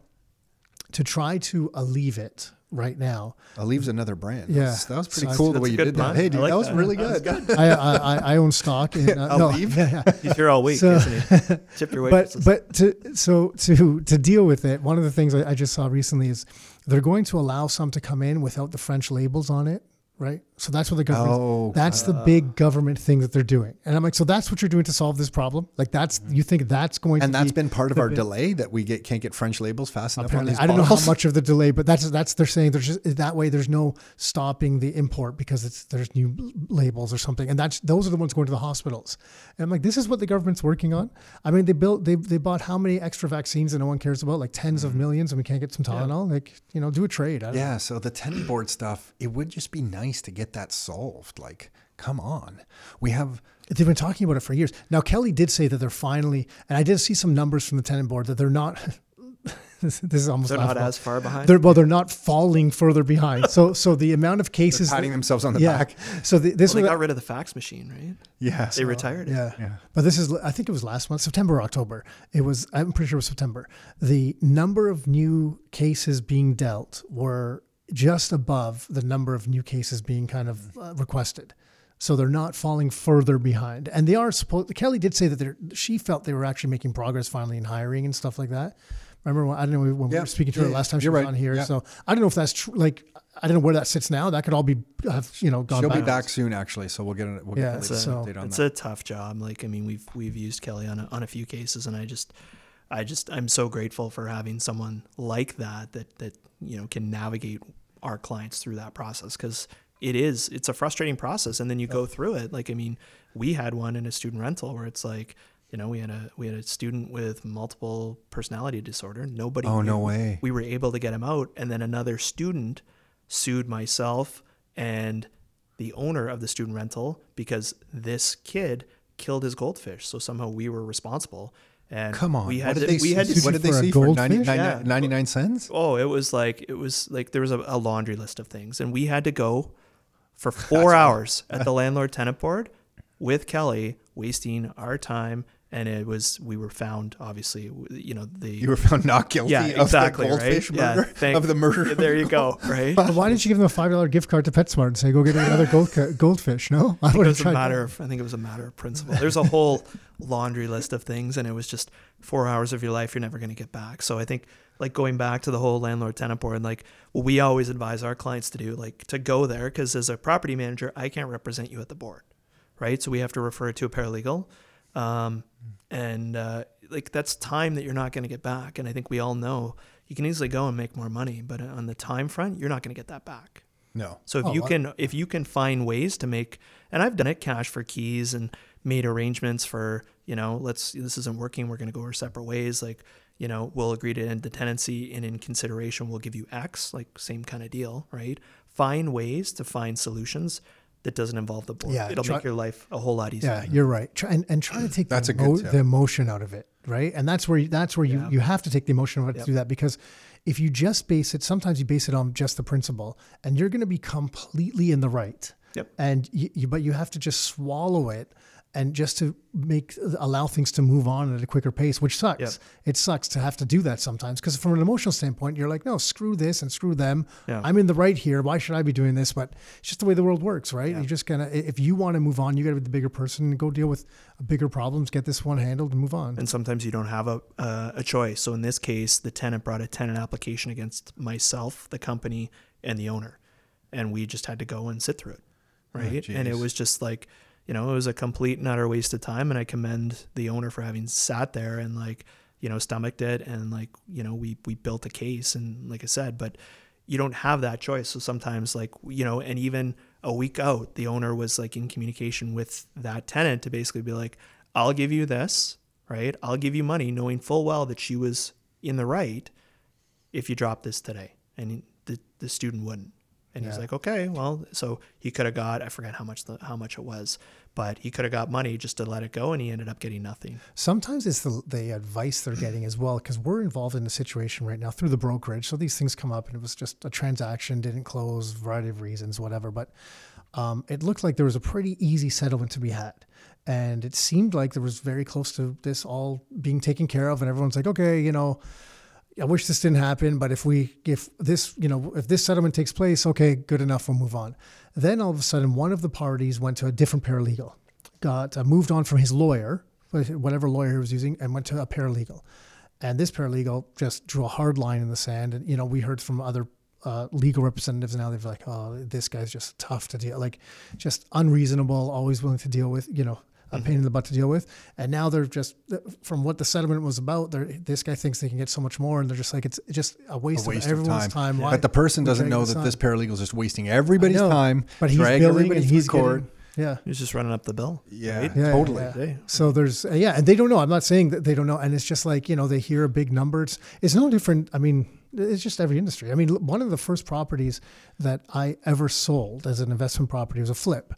To try to alleviate it right now, Aleve's another brand. Yeah. That was, that was pretty So cool the way you good did that. Hey, dude, like that was that. really That good. was [LAUGHS] I, I I- I own stock in. Uh, [LAUGHS] no, Aleve? yeah, [LAUGHS] yeah. He's here all week, So- isn't he? Tip your but but to so to to deal with it, one of the things I, I just saw recently is they're going to allow some to come in without the French labels on it, right? So that's what the government. Oh, that's the big government thing that they're doing, and I'm like, so that's what you're doing to solve this problem? Like that's mm-hmm. you think that's going to and to that's be been part of our big- delay that we get can't get French labels fast enough on Apparently, these I don't know how much of the delay, but that's that's they're saying there's just that way. There's no stopping the import because it's there's new labels or something, and that's those are the ones going to the hospitals. And I'm like, this is what the government's working on. I mean, they built they they bought how many extra vaccines that no one cares about, like 10s of mm-hmm. millions, and we can't get some Tylenol. Like you know, do a trade. I don't know. Yeah, so the tenant board stuff, it would just be nice to get that solved. Like, come on. We have They've been talking about it for years. Now Kelly did say that they're finally, and I did see some numbers from the tenant board that they're not. [LAUGHS] this, this is almost They're not as far behind. They're well, they're not falling further behind. So so the amount of cases patting themselves on the yeah. back. So the, this well, they was got rid of the fax machine, right? Yeah. They retired it. yeah. Yeah. But this is I think it was last month, September, or October. It was I'm pretty sure it was September. The number of new cases being dealt were just above the number of new cases being kind of uh, requested. So they're not falling further behind. And they are supposed Kelly did say that they're she felt they were actually making progress finally in hiring and stuff like that. Remember when, I don't know when we were speaking to Yeah, her last time she you're was right. on here. Yeah. So I don't know if that's true. Like I don't know where that sits now. That could all be have you know gone She'll be back. back soon, actually. So we'll get a, we'll Yeah, get the It's a, so- update on it's that. a tough job. Like I mean, we've we've used Kelly on a, on a few cases, and I just, I just, I'm so grateful for having someone like that that that you know can navigate our clients through that process because it is it's a frustrating process, and then you go through it. Like I mean, we had one in a student rental where it's like. You know, we had a we had a student with multiple personality disorder. Nobody. Oh, knew. no way. We were able to get him out, and then another student sued myself and the owner of the student rental because this kid killed his goldfish. So somehow we were responsible. And Come on. we had what did to, they we had see? to what did they for see for 90, goldfish? 99 Yeah. 99 cents? Oh, it was like it was like there was a, a laundry list of things, and we had to go for [LAUGHS] four hours at the landlord tenant board with Kelly, wasting our time. And it was we were found obviously, you know the You were found not guilty yeah of exactly the goldfish right murder, yeah, thank- of the murder. There you go, right? But why didn't you give them a five dollar gift card to PetSmart and say go get another gold goldfish? No, I [LAUGHS] I think it would have was a tried. matter of I think it was a matter of principle. There's a whole [LAUGHS] laundry list of things, and it was just four hours of your life you're never going to get back. So I think like going back to the whole landlord tenant board, and like what we always advise our clients to do, like to go there because as a property manager, I can't represent you at the board, right? So we have to refer to a paralegal, um, and uh, like that's time that you're not going to get back. And I think we all know you can easily go and make more money, but on the time front, you're not going to get that back. no. So if Oh, you I- can if you can find ways to make and I've done it cash for keys and made arrangements for, you know, let's this isn't working, we're going to go our separate ways like, you know, we'll agree to end the tenancy and in consideration we'll give you X, like same kind of deal, right? Find ways to find solutions that doesn't involve the board. Yeah, It'll try- make your life a whole lot easier. Yeah, you're right. Try, and and try to take That's the, a good tip. the emotion out of it, right? And that's where you, that's where you Yeah. you have to take the emotion out of it Yep. to do that because if you just base it, sometimes you base it on just the principle, and you're going to be completely in the right. Yep. And you, you but you have to just swallow it and just to make allow things to move on at a quicker pace, which sucks. Yep. It sucks to have to do that sometimes because from an emotional standpoint, you're like, no, screw this and screw them. Yeah. I'm in the right here. Why should I be doing this? But it's just the way the world works, right? You're just gonna if you want to move on, you got to be the bigger person and go deal with bigger problems, get this one handled, and move on. and sometimes you don't have a, uh, a choice. So in this case, the tenant brought a tenant application against myself, the company, and the owner, and we just had to go and sit through it, right? and it was just like, you know, it was a complete and utter waste of time. And I commend the owner for having sat there and like, you know, stomached it, and like, you know, we we built a case, and like I said, but you don't have that choice. So sometimes, like, you know, and even a week out, the owner was like in communication with that tenant to basically be like, I'll give you this, right? I'll give you money knowing full well that she was in the right if you drop this today. And the, the student wouldn't. And he's like, okay, well, so he could have got, I forget how much the, how much it was, but he could have got money just to let it go. And he ended up getting nothing. Sometimes it's the, the advice they're getting as well, because we're involved in a situation right now through the brokerage. So these things come up, and it was just a transaction, didn't close, variety of reasons, whatever. But um, it looked like there was a pretty easy settlement to be had. And it seemed like there was very close to this all being taken care of, and everyone's like, okay, you know, I wish this didn't happen, but if we, if this, you know, if this settlement takes place, okay, good enough, we'll move on. Then all of a sudden, one of the parties went to a different paralegal, got uh, moved on from his lawyer, whatever lawyer he was using, and went to a paralegal. And this paralegal just drew a hard line in the sand. And you know, we heard from other uh, legal representatives now they're like, oh, this guy's just tough to deal, like just unreasonable, always willing to deal with, you know, a pain in the butt to deal with. And now they're just from what the settlement was about. They're, this guy thinks they can get so much more, and they're just like it's just a waste, a waste of of everyone's time. time. Why- But the person doesn't know that on? this paralegal is just wasting everybody's know, time. But he's drag billing everybody and he's court. getting, yeah. He was just running up the bill. Yeah, right? Yeah, totally. yeah. So there's uh, yeah, and they don't know. I'm not saying that they don't know, and it's just like you know they hear a big number. It's, it's no different. I mean, it's just every industry. I mean, one of the first properties that I ever sold as an investment property was a flip.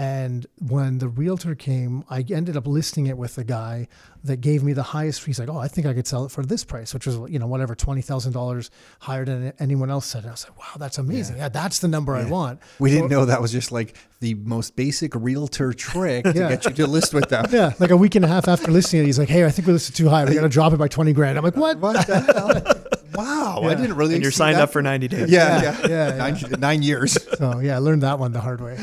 And when the realtor came, I ended up listing it with the guy that gave me the highest. He's like, "Oh, I think I could sell it for this price," which was you know whatever twenty thousand dollars higher than anyone else said. And I was like, "Wow, that's amazing! Yeah, that's the number I want." We didn't know that was just like the most basic realtor trick to Yeah. get you to list with them. [LAUGHS] Yeah, like a week and a half after listing it, he's like, "Hey, I think we listed too high. We got to drop it by twenty grand." I'm like, "What?" What the hell? Wow, I didn't really. And you're signed that. up for 90 days. Yeah, Yeah, yeah, yeah, Nine, nine years. So yeah, I learned that one the hard way.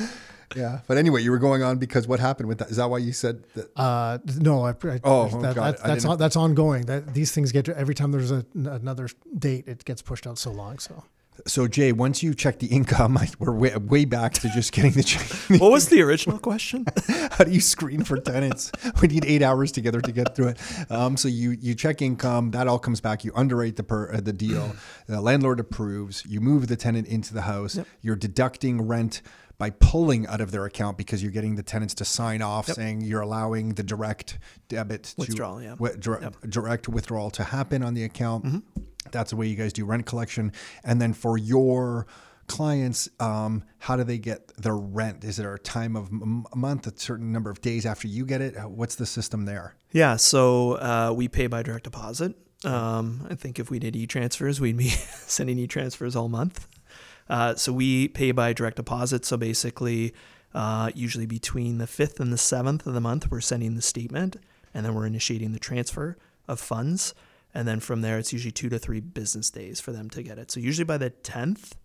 Yeah, but anyway, you were going on because what happened with that? Is that why you said that? Uh, no, I, I Oh, that, got that, it. I that's on, that's ongoing. That these things get every time there's a, another date, it gets pushed out so long. So So Jay, once you check the income, I, we're way, way back to just getting the check. [LAUGHS] What was the original question? [LAUGHS] How do you screen for tenants? We need eight hours together to get through it. Um, so you you check income, that all comes back. You underwrite the per, uh, the deal. [CLEARS THROAT] The landlord approves. You move the tenant into the house. You're deducting rent by pulling out of their account because you're getting the tenants to sign off saying you're allowing the direct debit to Withdrawal, yeah. wi- dire- direct withdrawal to happen on the account. Mm-hmm. That's the way you guys do rent collection. And then for your clients, um, how do they get their rent? Is there a time of m- month, a certain number of days after you get it? Uh, What's the system there? Yeah, so uh, we pay by direct deposit. Um, I think if we did e-transfers, we'd be [LAUGHS] sending e-transfers all month. Uh, so we pay by direct deposit. So basically, uh, usually between the fifth and the seventh of the month, we're sending the statement, and then we're initiating the transfer of funds. And then from there, it's usually two to three business days for them to get it. So usually by the tenth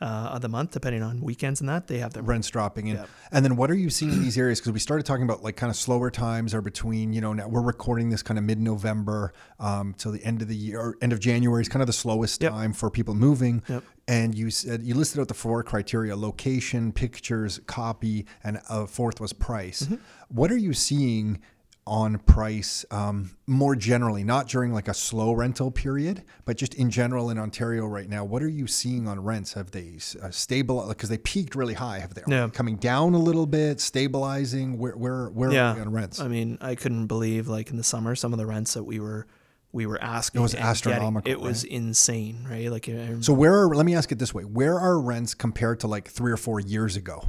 uh, of the month, depending on weekends and that, they have their Rent's dropping in. Yeah. And then what are you seeing in these areas? Because we started talking about like kind of slower times are between, you know, now we're recording this kind of mid November um, till the end of the year, end of January is kind of the slowest Yep. time for people moving. Yep. And you said you listed out the four criteria location, pictures, copy, and a fourth was price. Mm-hmm. What are you seeing? On price, um, more generally, not during like a slow rental period, but just in general in Ontario right now. What are you seeing on rents? Have they uh, stabilized? Because they peaked really high. Have they Yeah. coming down a little bit, stabilizing? Where where where yeah. are we on rents? I mean, I couldn't believe like in the summer some of the rents that we were we were asking. It was and getting. astronomical, It was insane, right? Like so where are? Let me ask it this way: Where are rents compared to like three or four years ago?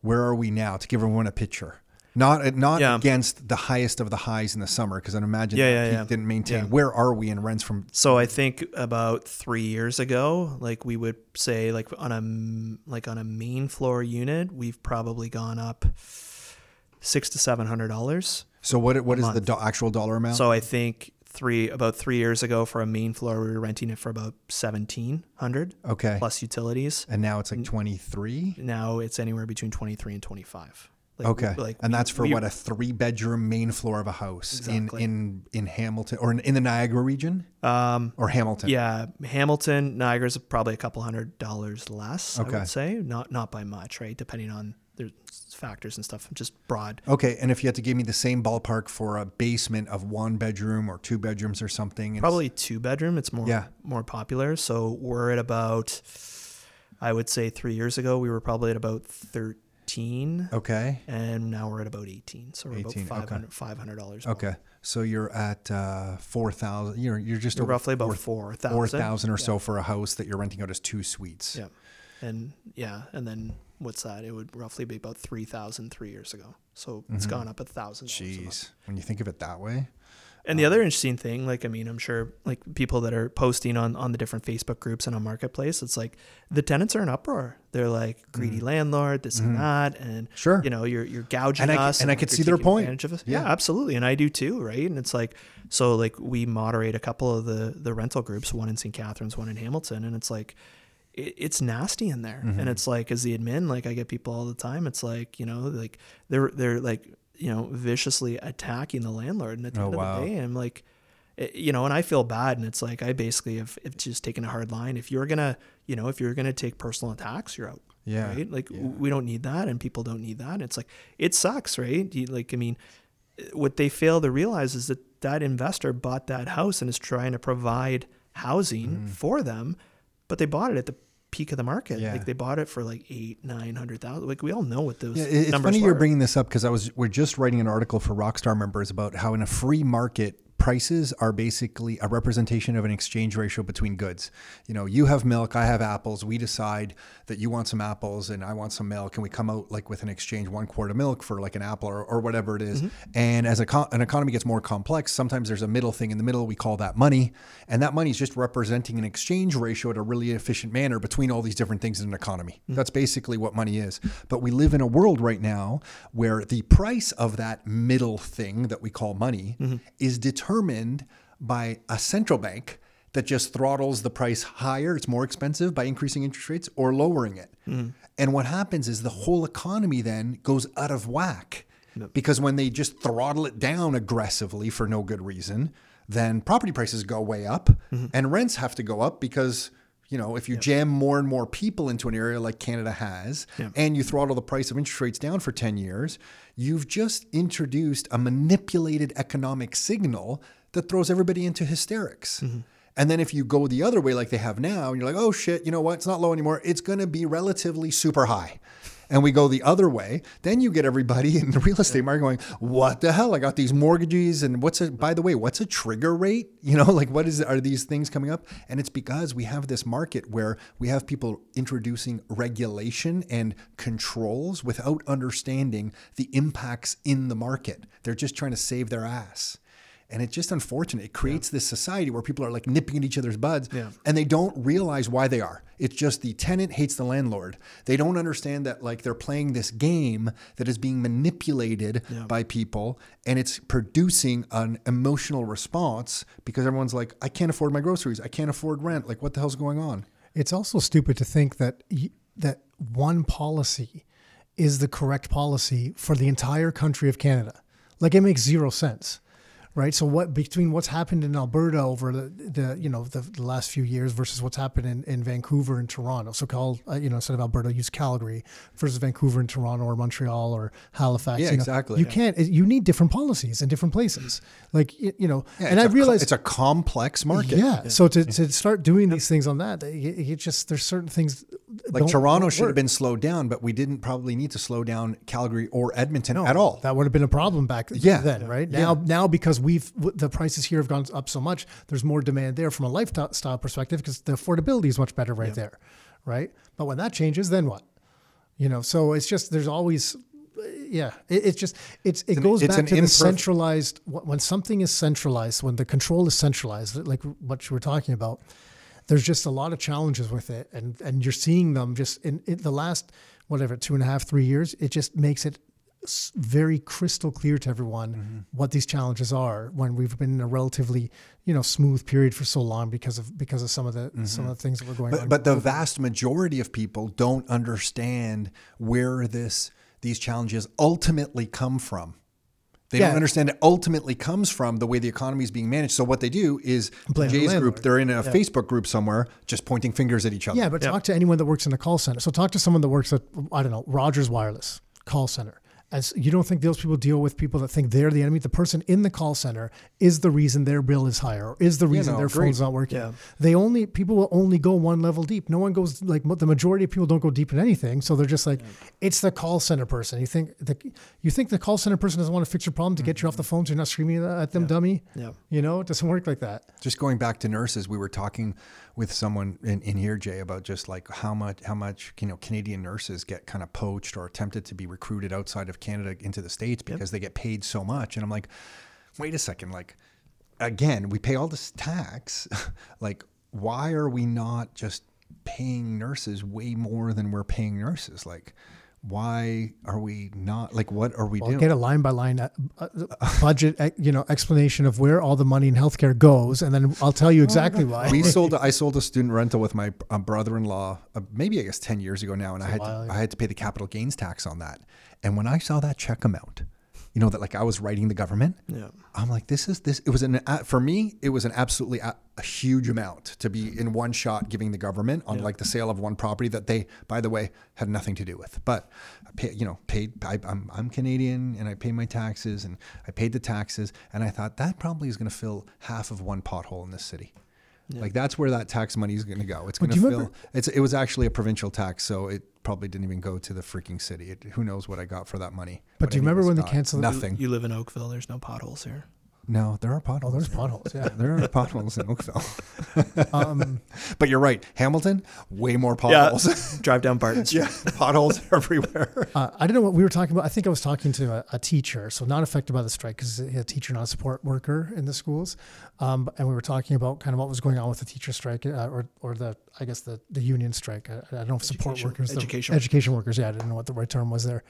Where are we now? To give everyone a picture. Not uh, not Yeah. against the highest of the highs in the summer, because I imagine Yeah, that yeah, didn't maintain. Where are we in rents from? So I think about three years ago, like we would say, like on a like on a main floor unit, we've probably gone up six to seven hundred dollars. So what what is the do- actual dollar amount? So I think three about three years ago for a main floor, we were renting it for about seventeen hundred okay, plus utilities. and now it's like twenty three. Now it's anywhere between twenty three and twenty five. Like, Okay, like and we- that's for we- what a three bedroom main floor of a house Exactly. in in in Hamilton or in, in the Niagara region um or Hamilton. Yeah, Hamilton, Niagara's probably a couple hundred dollars less. Okay. I would say not not by much, right? Depending on there's factors and stuff. Just broad. Okay, and if you had to give me the same ballpark for a basement of one bedroom or two bedrooms or something, it's- Probably two bedroom. It's more Yeah. more popular. So we're at about, I would say three years ago we were probably at about 15 Okay. and now we're at about 18 so we're 18, about 500 $500 more. Okay. So you're at uh, four thousand. You're you're just over roughly about four 4000 four thousand or so for a house that you're renting out as two suites. yeah and yeah and then what's that it would roughly be about 3000 three years ago so it's gone up a thousand dollars a. Jeez. When you think of it that way. And the other interesting thing, like I mean, I'm sure like people that are posting on on the different Facebook groups and on Marketplace, it's like the tenants are in uproar. They're like greedy landlord, this and that, and Mm-hmm. Sure. you know, you're you're gouging And I c- us, and I could see their point. Of us. Yeah. Yeah. absolutely, and I do too, right? And it's like so, like we moderate a couple of the the rental groups, one in St. Catharines, one in Hamilton, and it's like it, it's nasty in there, Mm-hmm. and it's like as the admin, like I get people all the time. It's like you know, like they're they're like you know viciously attacking the landlord, and at the Oh, end wow. of the day, I'm like it- you know, and I feel bad. And it's like, I basically have, have just taken a hard line. If you're going to, you know, if you're going to take personal attacks, you're out. Yeah, Right. Like we don't need that. And people don't need that. It's like, it sucks. Right. You, like, I mean, what they fail to realize is that that investor bought that house and is trying to provide housing Mm-hmm. for them, but they bought it at the peak of the market. Yeah. Like they bought it for like eight, nine hundred thousand. Like we all know what those Yeah, it's funny you're bringing this up because I was we're just writing an article for Rockstar members about how in a free market prices are basically a representation of an exchange ratio between goods. You know, you have milk, I have apples. We decide that you want some apples and I want some milk, and we come out like with an exchange one quart of milk for like an apple or, or whatever it is. Mm-hmm. And as a co- an economy gets more complex, sometimes there's a middle thing in the middle. We call that money, and that money is just representing an exchange ratio at a really efficient manner between all these different things in an economy. Mm-hmm. That's basically what money is. But we live in a world right now where the price of that middle thing that we call money mm-hmm. is determined by a central bank that just throttles the price higher, it's more expensive by increasing interest rates or lowering it. Mm-hmm. And what happens is the whole economy then goes out of whack. Because when they just throttle it down aggressively for no good reason, then property prices go way up mm-hmm. and rents have to go up because you know, if you jam more and more people into an area like Canada has, and you throttle the price of interest rates down for 10 years, you've just introduced a manipulated economic signal that throws everybody into hysterics. Mm-hmm. And then if you go the other way, like they have now, and you're like, oh shit, you know what? It's not low anymore. It's going to be relatively super high. And we go the other way, then you get everybody in the real estate market going, "What the hell? I got these mortgages, and what's a? By the way, what's a trigger rate? [LAUGHS] You know, like what is? Are these things coming up? And it's because we have this market where we have people introducing regulation and controls without understanding the impacts in the market. They're just trying to save their ass. And it's just unfortunate. It creates this society where people are like nipping at each other's buds Yeah. and they don't realize why they are. It's just the tenant hates the landlord. They don't understand that like they're playing this game that is being manipulated by people and it's producing an emotional response because everyone's like, I can't afford my groceries. I can't afford rent. Like, what the hell's going on? It's also stupid to think that that one policy is the correct policy for the entire country of Canada. Like it makes zero sense, right? So what between what's happened in Alberta over the, the you know the, the last few years versus what's happened in, in Vancouver and Toronto. So called uh, you know instead of Alberta, use Calgary versus Vancouver and Toronto or Montreal or Halifax. Yeah, you know, exactly. You Yeah. can't. You need different policies in different places. Like y- you know, Yeah, and I it's a realize it's a complex market. yeah. So to, to start doing these things on that, it, it just there's certain things Like Toronto don't should have been slowed down, but we didn't probably need to slow down Calgary or Edmonton at all. That would have been a problem back Yeah. then, right? Yeah. Now, now because we've w- the prices here have gone up so much, there's more demand there from a lifestyle perspective because the affordability is much better right there, right? But when that changes, then what? You know, so it's just there's always, yeah, it, it's just it's it goes it's back to the centralized when something is centralized, when the control is centralized, like what you were talking about. There's just a lot of challenges with it, and and you're seeing them just in, in the last whatever two and a half three years. It just makes it very crystal clear to everyone Mm-hmm. what these challenges are when we've been in a relatively you know smooth period for so long because of because of some of the some of the things that were going But on. but the vast majority of people don't understand where this these challenges ultimately come from. They Yeah. don't understand it ultimately comes from the way the economy is being managed. So what they do is Blame the Jay's group, they're in a Facebook group somewhere, just pointing fingers at each other. yeah, but talk to anyone that works in a call center. So talk to someone that works at I don't know Rogers Wireless call center, as you don't think those people deal with people that think they're the enemy. The person in the call center is the reason their bill is higher, or is the reason no, their agreed. phone's not working. Yeah. They only people will only go one level deep. No one goes like the majority of people don't go deep in anything. So they're just like, it's the call center person. You think the you think the call center person doesn't want to fix your problem to get you off the mm-hmm. phone so you're not screaming at them, dummy. Yeah. You know, it doesn't work like that. Just going back to nurses, we were talking with someone in, in here, Jay, about just like how much how much you know Canadian nurses get kind of poached or attempted to be recruited outside of Canada into the states because they get paid so much. And I'm like, wait a second, like again, we pay all this tax. [LAUGHS] like, why are we not just paying nurses way more than we're paying nurses? Like, why are we not like what are we Well, doing? get a line by line uh, uh, budget, uh, you know, explanation of where all the money in healthcare goes, and then I'll tell you exactly why. we sold [LAUGHS] I sold a student rental with my brother-in-law maybe I guess 10 years ago now and I had to. I had to pay the capital gains tax on that and when I saw that check amount you know that like I was writing the government. Yeah. I'm like this is this it was an for me it was an absolutely a, a huge amount to be in one shot giving the government on like the sale of one property that they by the way had nothing to do with. But I pay, you know paid I, I'm, I'm Canadian and I pay my taxes and I paid the taxes. And I thought that probably is going to fill half of one pothole in this city like that's where that tax money is going to go. It's going to fill. remember- It's it was actually a provincial tax, so it probably didn't even go to the freaking city. It, who knows what I got for that money? But do you remember when they not- canceled- nothing? You live in Oakville. There's no potholes here. No, there are potholes. Oh, there's potholes. Yeah. [LAUGHS] There are potholes in Oakville. [LAUGHS] Um, [LAUGHS] but you're right, Hamilton, way more potholes. Drive down Barton Street. yeah, potholes everywhere. uh, I don't know what we were talking about. I think I was talking to a, a teacher, so not affected by the strike because a teacher, not a support worker in the schools. Um, and we were talking about kind of what was going on with the teacher strike uh, or, or the, I guess, the, the union strike. I, I don't know if support Education- workers, the- education. education workers. Yeah, I didn't know what the right term was there.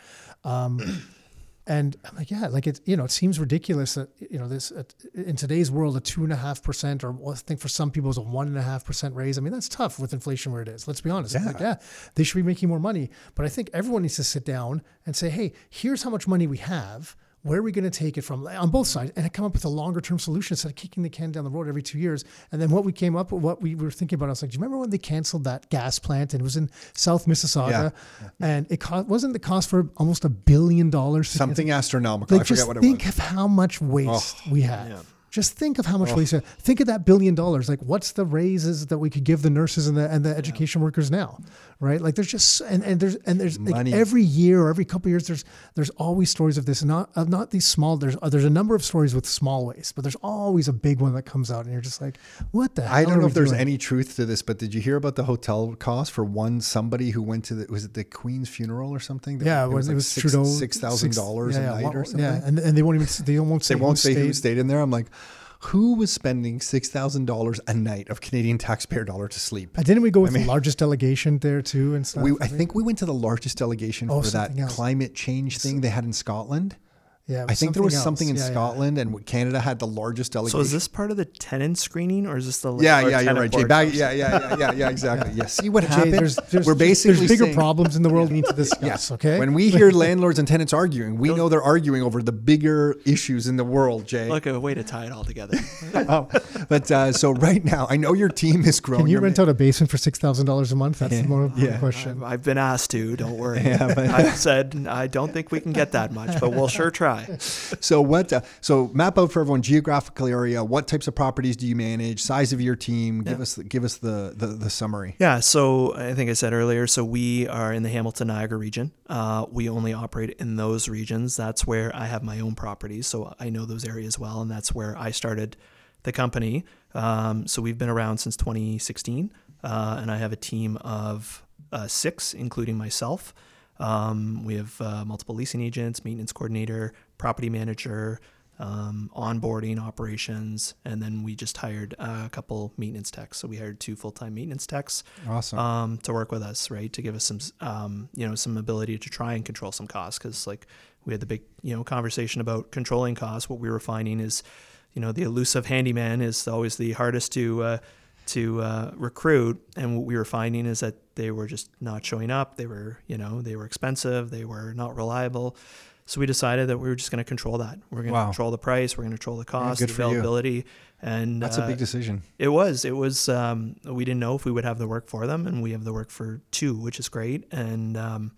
Um, [CLEARS THROAT] and I'm like, yeah, like it, you know, it seems ridiculous that, you know, this, uh, in today's world, a two and a half percent, or I think for some people it's a one and a half percent raise. I mean, that's tough with inflation where it is. Let's be honest. Yeah. Like, yeah, they should be making more money. But I think everyone needs to sit down and say, hey, here's how much money we have. Where are we going to take it from on both sides and I come up with a longer term solution instead of kicking the can down the road every two years? And then what we came up with, what we were thinking about, I was like, do you remember when they canceled that gas plant and it was in South Mississauga? And it cost, wasn't the cost for almost a billion dollars? to Something astronomical. like I forget just what it think was. of how much waste we have. Yeah. Just think of how much waste. we have. Think of that billion dollars. Like, what's the raises that we could give the nurses and the and the education workers now, right? Like, there's just and, and there's and there's like every year or every couple of years there's there's always stories of this. Not of not these small. There's uh, there's a number of stories with small ways, but there's always a big one that comes out, and you're just like, what the? I don't know if there's doing? any truth to this, but did you hear about the hotel cost for one somebody who went to the was it the Queen's funeral or something? Yeah, it was, it like was six, Trudeau six thousand dollars yeah, a yeah, night well, or something. Yeah, and, and they won't even they won't say they won't say who stayed. stayed in there. I'm like, who was spending six thousand dollars a night of Canadian taxpayer dollar to sleep? And didn't we go with mean- the largest delegation there too and stuff? We, I think we went to the largest delegation Oh, for that else. climate change thing they had in Scotland. Yeah, I think there was else. something in Yeah, yeah. Scotland, and Canada had the largest delegation. So is this part of the tenant screening, or is this the Yeah, yeah, you're right, Jay. Back, yeah, yeah, yeah, yeah, yeah, [LAUGHS] exactly. Yeah. See what Jay, happened? there's, there's, We're basically there's bigger saying- problems in the world we need to [LAUGHS] discuss. Yes. Okay. When we hear landlords and tenants arguing, we know they're arguing over the bigger issues in the world, Jay. Look, a way to tie it all together. [LAUGHS] Oh, but uh, so right now, I know your team is growing. Can you rent ma- out a basement for six thousand dollars a month? That's the more important yeah. question. I've, I've been asked to. Don't worry. Yeah, but- I've said I don't think we can get that much, but we'll sure try. [LAUGHS] So what? Uh, so map out for everyone geographical area. What types of properties do you manage? Size of your team. Give us give us the, the the summary. Yeah, so I think I said earlier, so we are in the Hamilton Niagara region. Uh, we only operate in those regions. That's where I have my own properties, so I know those areas well, and that's where I started the company. Um, so we've been around since 2016, uh, and I have a team of uh, six, including myself. Um, we have uh, multiple leasing agents, maintenance coordinator, property manager, um, onboarding operations, and then we just hired a couple maintenance techs. So we hired two full-time maintenance techs Awesome. um, to work with us, right, to give us some, um, you know, some ability to try and control some costs. Because like we had the big, you know, conversation about controlling costs. What we were finding is, you know, the elusive handyman is always the hardest to uh, to uh, recruit, and what we were finding is that they were just not showing up. They were, you know, they were expensive. They were not reliable. So we decided that we were just going to control that. We're going to Wow. control the price. We're going to control the cost, the availability, and That's a uh, big decision. it was. It was. Um, we didn't know if we would have the work for them, and we have the work for two, which is great. And um,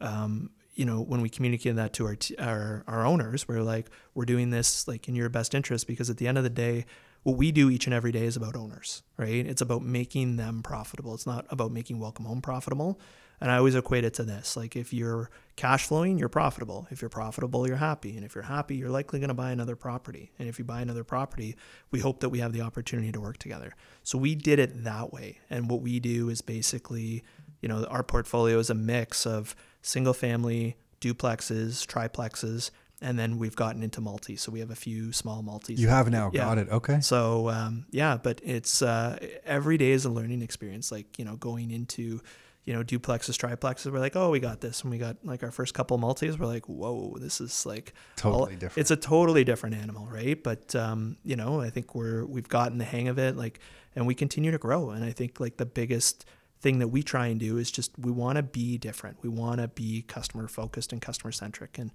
um, you know, when we communicated that to our, t- our our owners, we're like, we're doing this like in your best interest because at the end of the day, what we do each and every day is about owners, right? It's about making them profitable. It's not about making Welcome Home profitable. And I always equate it to this like, if you're cash flowing, you're profitable. If you're profitable, you're happy. And if you're happy, you're likely going to buy another property. And if you buy another property, we hope that we have the opportunity to work together. So we did it that way. And what we do is basically, you know, our portfolio is a mix of single family, duplexes, triplexes, and then we've gotten into multi. So we have a few small multis. You have now. Yeah. Got it. Okay. So um, yeah, but it's uh, every day is a learning experience. Like you know, going into you know duplexes, triplexes, we're like, oh, we got this. And we got like our first couple multis, we're like, whoa, this is like Totally different. It's a totally different animal, right? But um, you know, I think we're we've gotten the hang of it, like, and we continue to grow. And I think like the biggest thing that we try and do is just we want to be different. We want to be customer focused and customer centric. And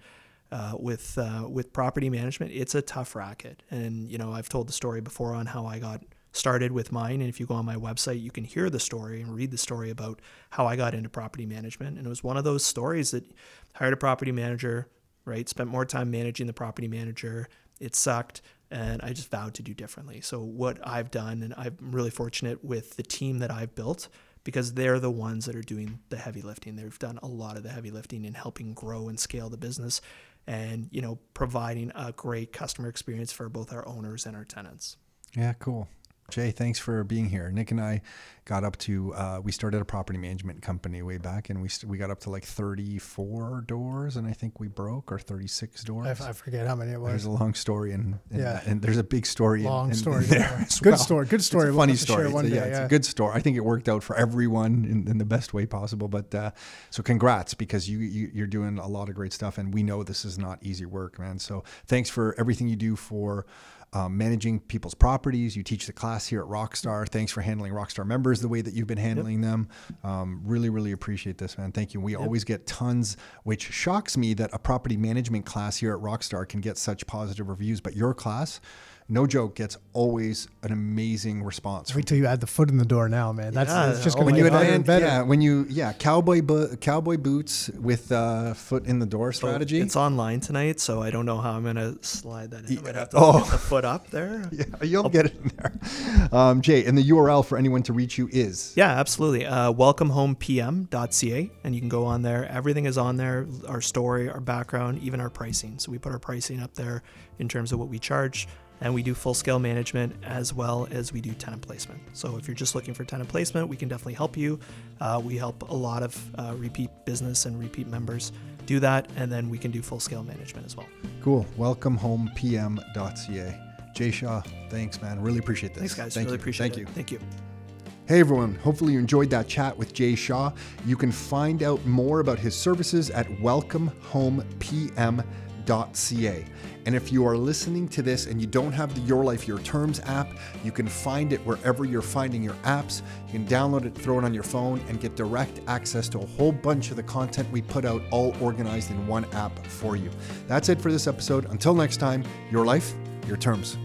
uh, with uh, with property management, it's a tough racket. And you know, I've told the story before on how I got started with mine. And if you go on my website, you can hear the story and read the story about how I got into property management. And it was one of those stories that hired a property manager, right? Spent more time managing the property manager. It sucked. And I just vowed to do differently. So, what I've done, and I'm really fortunate with the team that I've built because they're the ones that are doing the heavy lifting. They've done a lot of the heavy lifting in helping grow and scale the business and, you know, providing a great customer experience for both our owners and our tenants. Yeah, cool. Jay, thanks for being here. Nick and I got up to, uh, we started a property management company way back and we, st- we got up to like 34 doors and I think we broke or 36 doors. I forget how many it was. There's a long story and, and, Yeah. and there's a big story. in- Long in, story. in there Good well. story. Good story. We'll funny have to share story. It's a- day, yeah, it's yeah. a good story. I think it worked out for everyone in, in the best way possible. But uh, so congrats because you, you you're doing a lot of great stuff, and we know this is not easy work, man. So thanks for everything you do for. Um, managing people's properties. You teach the class here at Rockstar. Thanks for handling Rockstar members the way that you've been handling them. Um, really, really appreciate this, man. Thank you. We always get tons, which shocks me that a property management class here at Rockstar can get such positive reviews, but your class, no joke, gets always an amazing response. from Wait till you add the foot in the door now, man. That's Yeah, it's just oh, going when to you get better and better. yeah, when you, yeah, cowboy bo- cowboy boots with uh, foot in the door strategy. It's online tonight, so I don't know how I'm gonna slide that in. I might have to Oh. get the foot up there. [LAUGHS] yeah, you'll get it in there. Um, Jay, and the URL for anyone to reach you is Yeah, absolutely. Uh, welcomehomepm.ca, and you can go on there. Everything is on there our story, our background, even our pricing. So we put our pricing up there in terms of what we charge, and we do full scale management as well as we do tenant placement. So if you're just looking for tenant placement, we can definitely help you. Uh, we help a lot of uh, repeat business and repeat members do that, and then we can do full scale management as well. cool. WelcomeHomePM.ca. Jay Shaw, thanks, man. Really appreciate this. Thanks, guys. Thank really you. appreciate Thank it. you. Thank you. Hey everyone, hopefully you enjoyed that chat with Jay Shaw. You can find out more about his services at welcomehomepm.ca. And if you are listening to this and you don't have the Your Life, Your Terms app, you can find it wherever you're finding your apps. You can download it, throw it on your phone, and get direct access to a whole bunch of the content we put out, all organized in one app for you. That's it for this episode. Until next time, Your Life, Your Terms.